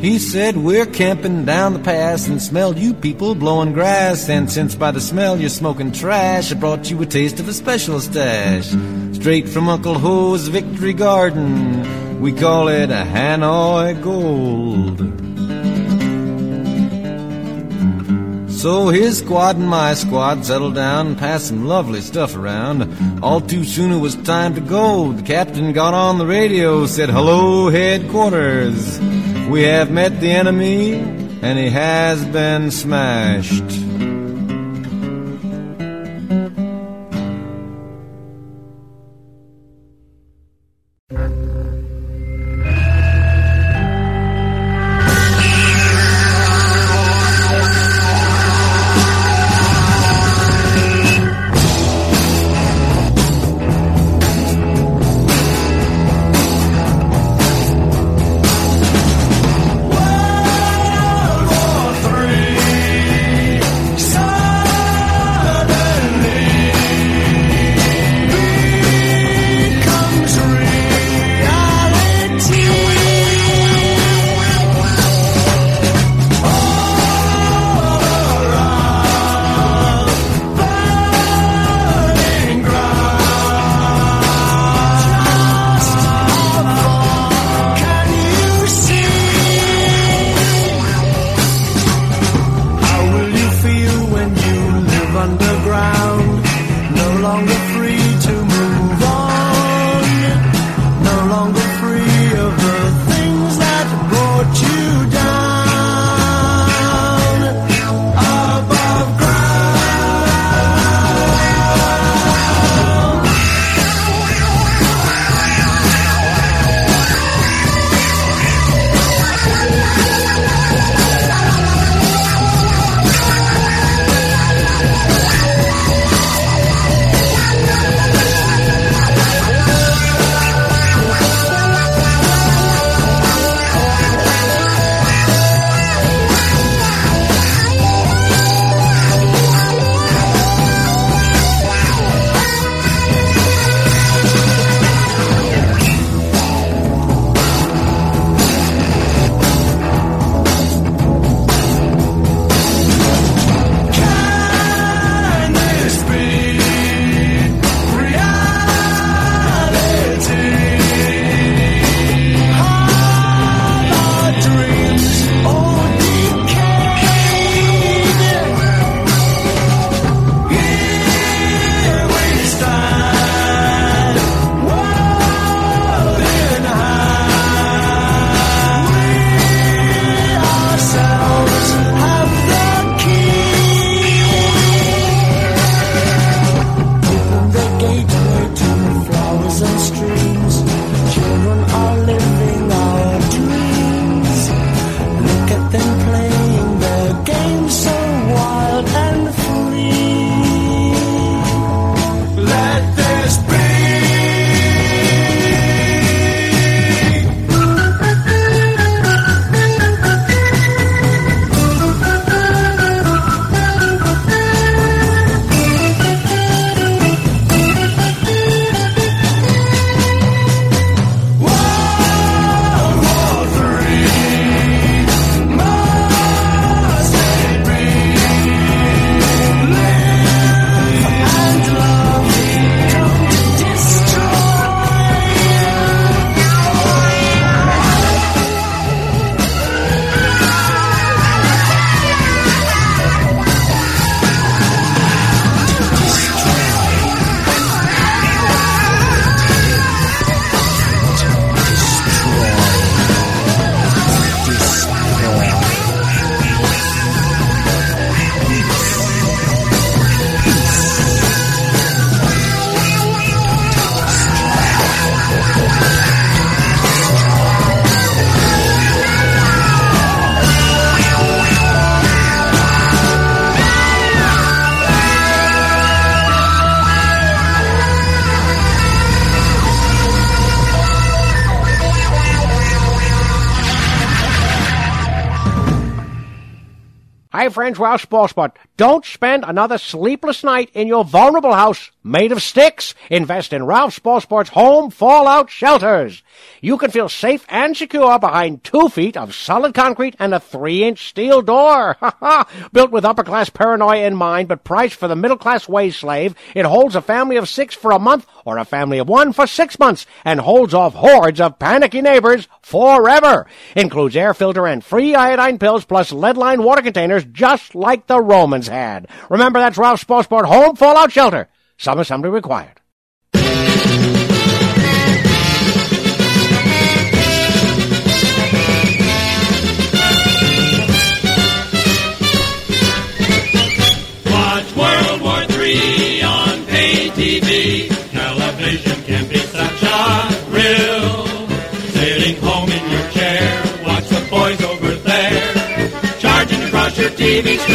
He said, We're camping down the pass and smelled you people blowing grass. And since by the smell you're smoking trash, I brought you a taste of a special stash. Straight from Uncle Ho's Victory Garden. We call it a Hanoi Gold. So his squad and my squad settled down and passed some lovely stuff around. All too soon it was time to go. The captain got on the radio, said, Hello, headquarters. We have met the enemy, and he has been smashed. Hi, friends, Ralph Spoilsport. Don't spend another sleepless night in your vulnerable house made of sticks. Invest in Ralph Spoilsport's home fallout shelters. You can feel safe and secure behind two feet of solid concrete and a three-inch steel door. Ha ha! Built with upper-class paranoia in mind, but priced for the middle-class wage slave, it holds a family of six for a month or a family of one for six months and holds off hordes of panicky neighbors forever. Includes air filter and free iodine pills plus lead-lined water containers just like the Romans had. Remember, that's Ralph Spoilsport Home Fallout Shelter. Some assembly required.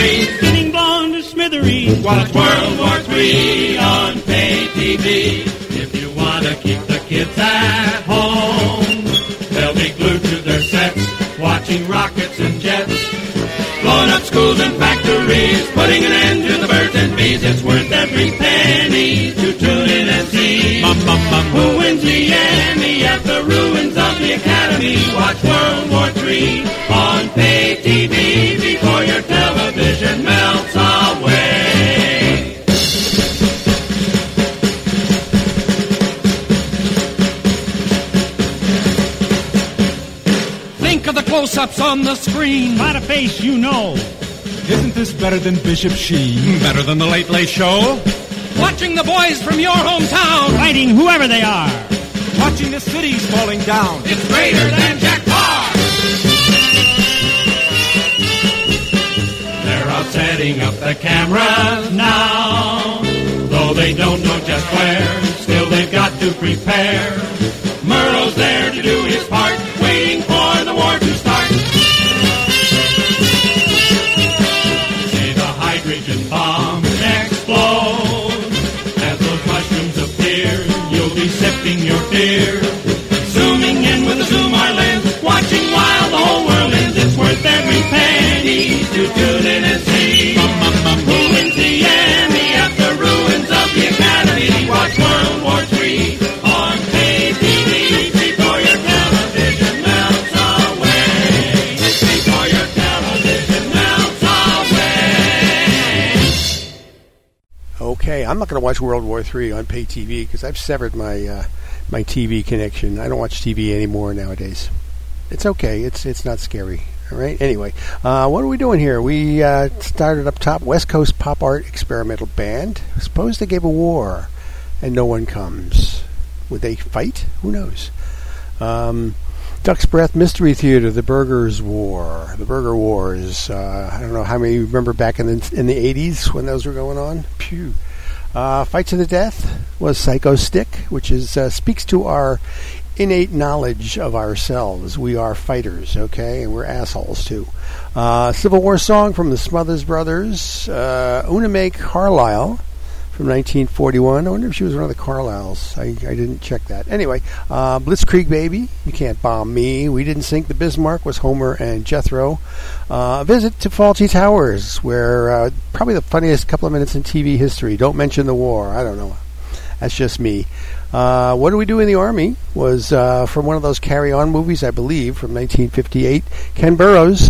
Screen, spinning blonde to smithereens. Watch World War III on pay TV. If you want to keep the kids at home, they'll be glued to their sets, watching rockets and jets. Blowing up schools and factories, putting an end to the birds and bees. It's worth every penny to tune in and see. Bum, bum, bum. Who wins the Emmy at the ruins of the Academy? Watch World War III on pay TV close-ups on the screen. Not a face you know. Isn't this better than Bishop Sheen? Hmm, better than the Late Late Show? Watching the boys from your hometown. Fighting whoever they are. Watching the cities falling down. It's greater than Jack Paar. Setting up the cameras now. Though they don't know just where, still they've got to prepare. Murrow's there to do his part, waiting for the war to start. See the hydrogen bomb explode. As those mushrooms appear, you'll be sifting your fear. Okay, I'm not going to watch World War III on pay TV because I've severed my uh, my TV connection. I don't watch TV anymore nowadays. It's okay. It's it's not scary. All right. Anyway, uh, what are we doing here? We uh, started up top West Coast Pop Art Experimental Band. Suppose they gave a war, and no one comes. Would they fight? Who knows? Um, Duck's Breath Mystery Theater, The Burgers War, The Burger Wars. Uh, I don't know how many remember back in the in the 80s when those were going on. Pew. Uh, Fight to the Death was Psychostick, which is uh, speaks to our innate knowledge of ourselves. We are fighters, okay, and we're assholes too. Uh, Civil War song from the Smothers Brothers, uh, Una Carlisle from 1941. I wonder if she was one of the Carlisles. I, I didn't check that. Anyway, uh, Blitzkrieg Baby, You Can't Bomb Me. We Didn't Sink the Bismarck was Homer and Jethro. Uh, a visit to Fawlty Towers, where uh, probably the funniest couple of minutes in TV history. Don't mention the war. I don't know. That's just me. Uh, what do we do in the army? Was uh, from one of those Carry On movies, I believe, from 1958. Ken Burrows,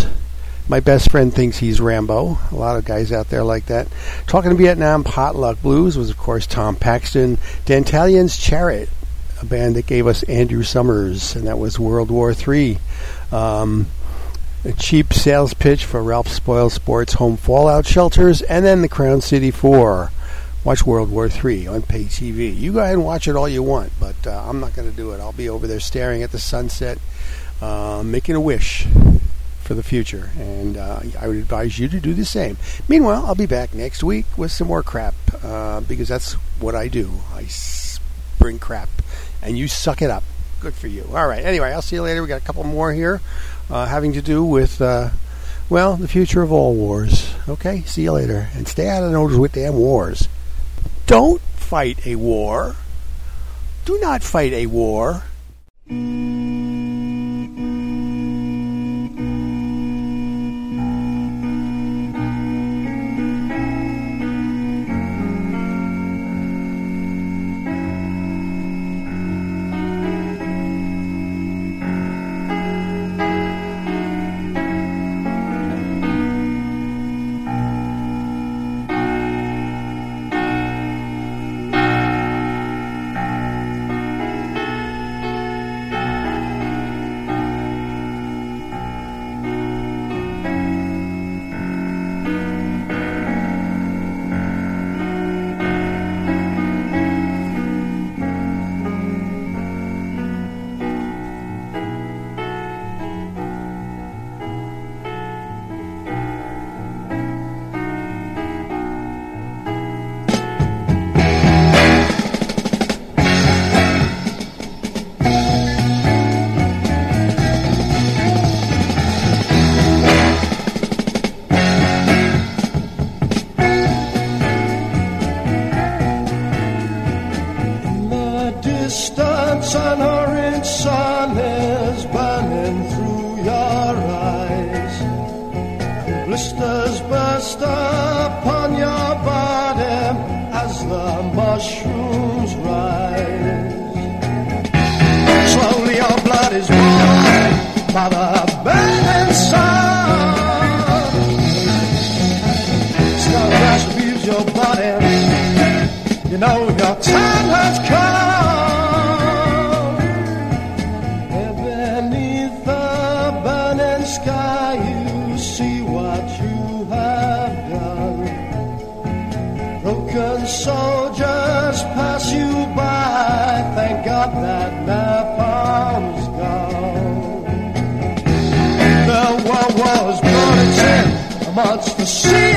my best friend, thinks he's Rambo. A lot of guys out there like that. Talking to Vietnam Potluck Blues was, of course, Tom Paxton. Dantalian's Chariot, a band that gave us Andrew Summers, and that was World War III. Um, a cheap sales pitch for Ralph Spoil Sports Home Fallout Shelters, and then the Crown City 4 watch World War III on pay TV. You go ahead and watch it all you want, but uh, I'm not going to do it. I'll be over there staring at the sunset, uh, making a wish for the future, and uh, I would advise you to do the same. Meanwhile, I'll be back next week with some more crap uh, because that's what I do. I bring crap, and you suck it up. Good for you. All right. Anyway, I'll see you later. We got a couple more here uh, having to do with. Uh, well, the future of all wars. Okay, see you later. And stay out of those with damn wars. Don't fight a war. Do not fight a war. Blisters amongst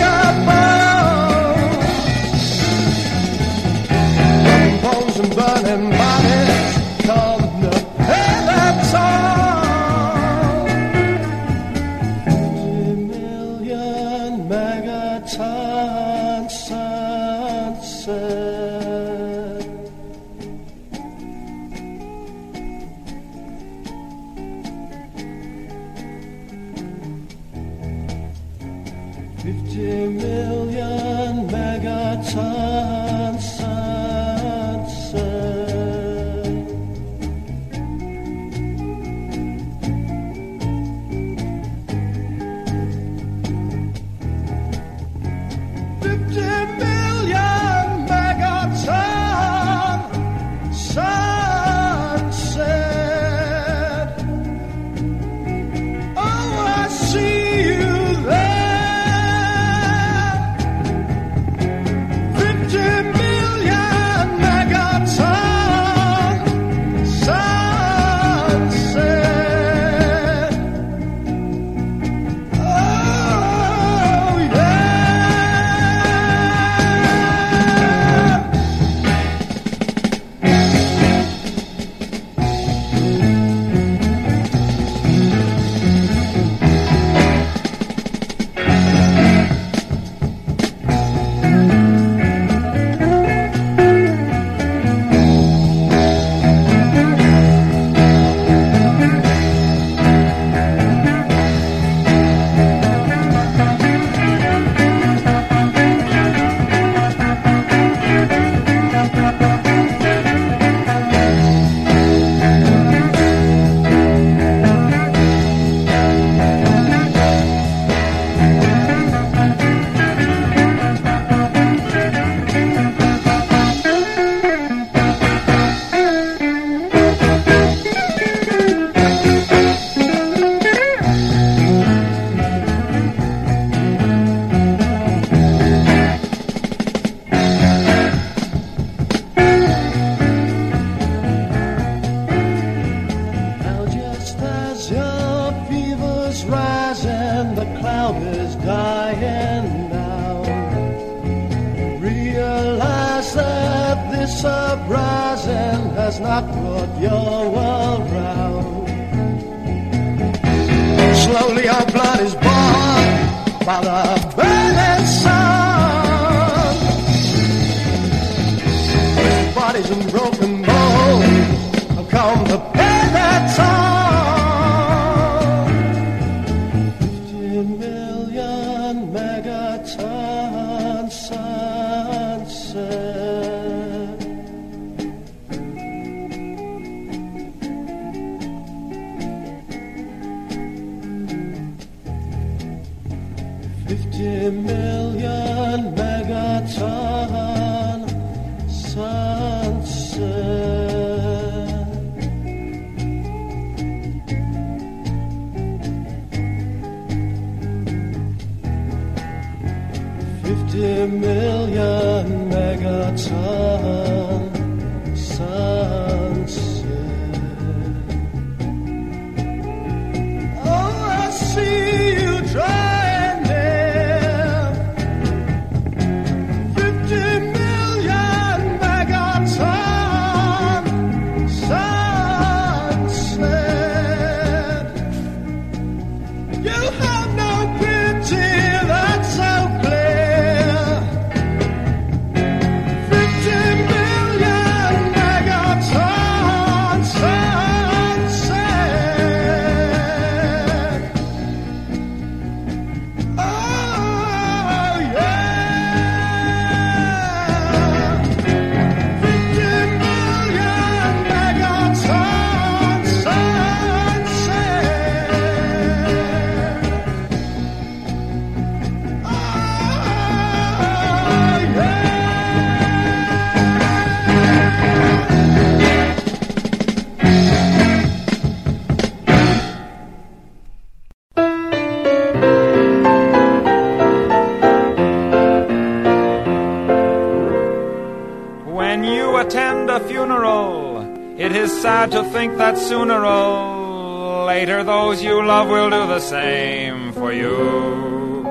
sad to think that sooner or later those you love will do the same for you.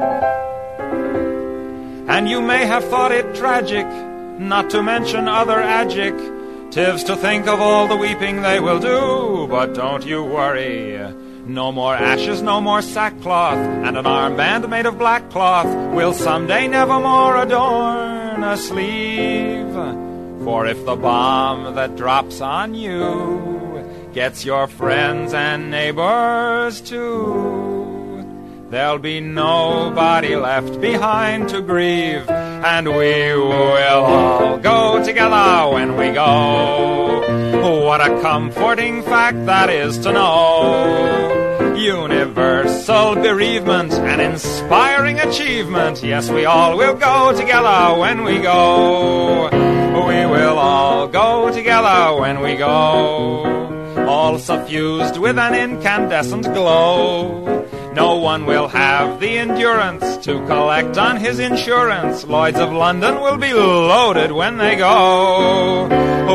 And you may have thought it tragic, not to mention other adjectives, to think of all the weeping they will do. But don't you worry. No more ashes, no more sackcloth, and an armband made of black cloth will someday nevermore adorn a sleeve. For if the bomb that drops on you gets your friends and neighbors too, there'll be nobody left behind to grieve, and we will all go together when we go. What a comforting fact that is to know. Universal bereavement, an inspiring achievement. Yes, we all will go together when we go. We will all go together when we go. All suffused with an incandescent glow. No one will have the endurance to collect on his insurance. Lloyds of London will be loaded when they go.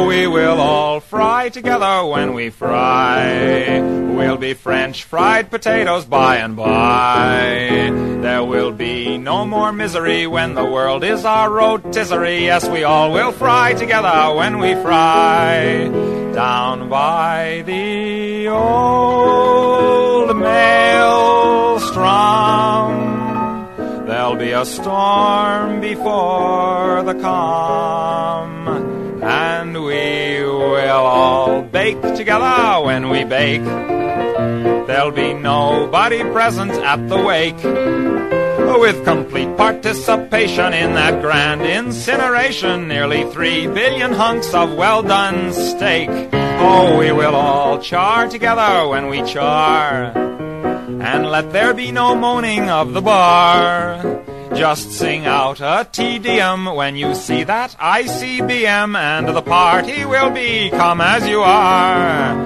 We will all fry together when we fry. We'll be French fried potatoes by and by. There will be no more misery when the world is our rotisserie. Yes, we all will fry together when we fry. Down by the old maelstrom, there'll be a storm before the calm. And we will all bake together when we bake. There'll be nobody present at the wake. With complete participation in that grand incineration, nearly three billion hunks of well done steak. Oh, we will all char together when we char. And let there be no moaning of the bar. Just sing out a Te Deum when you see that ICBM, and the party will be come as you are.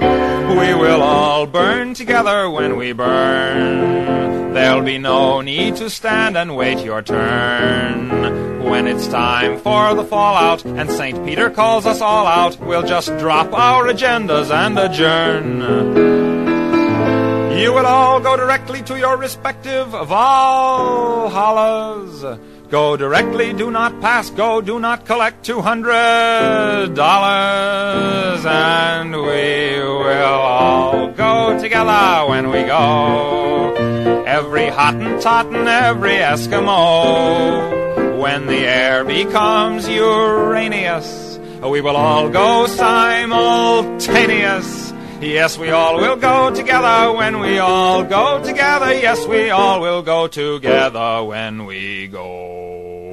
We will all burn together when we burn. There'll be no need to stand and wait your turn. When it's time for the fallout and St. Peter calls us all out, we'll just drop our agendas and adjourn. You will all go directly to your respective Valhallas. Go directly, do not pass, go, do not collect two hundred dollars, and we will all go together when we go. Every Hottentot and every Eskimo. When the air becomes uranious, we will all go simultaneous. Yes, we all will go together when we all go together. Yes, we all will go together when we go.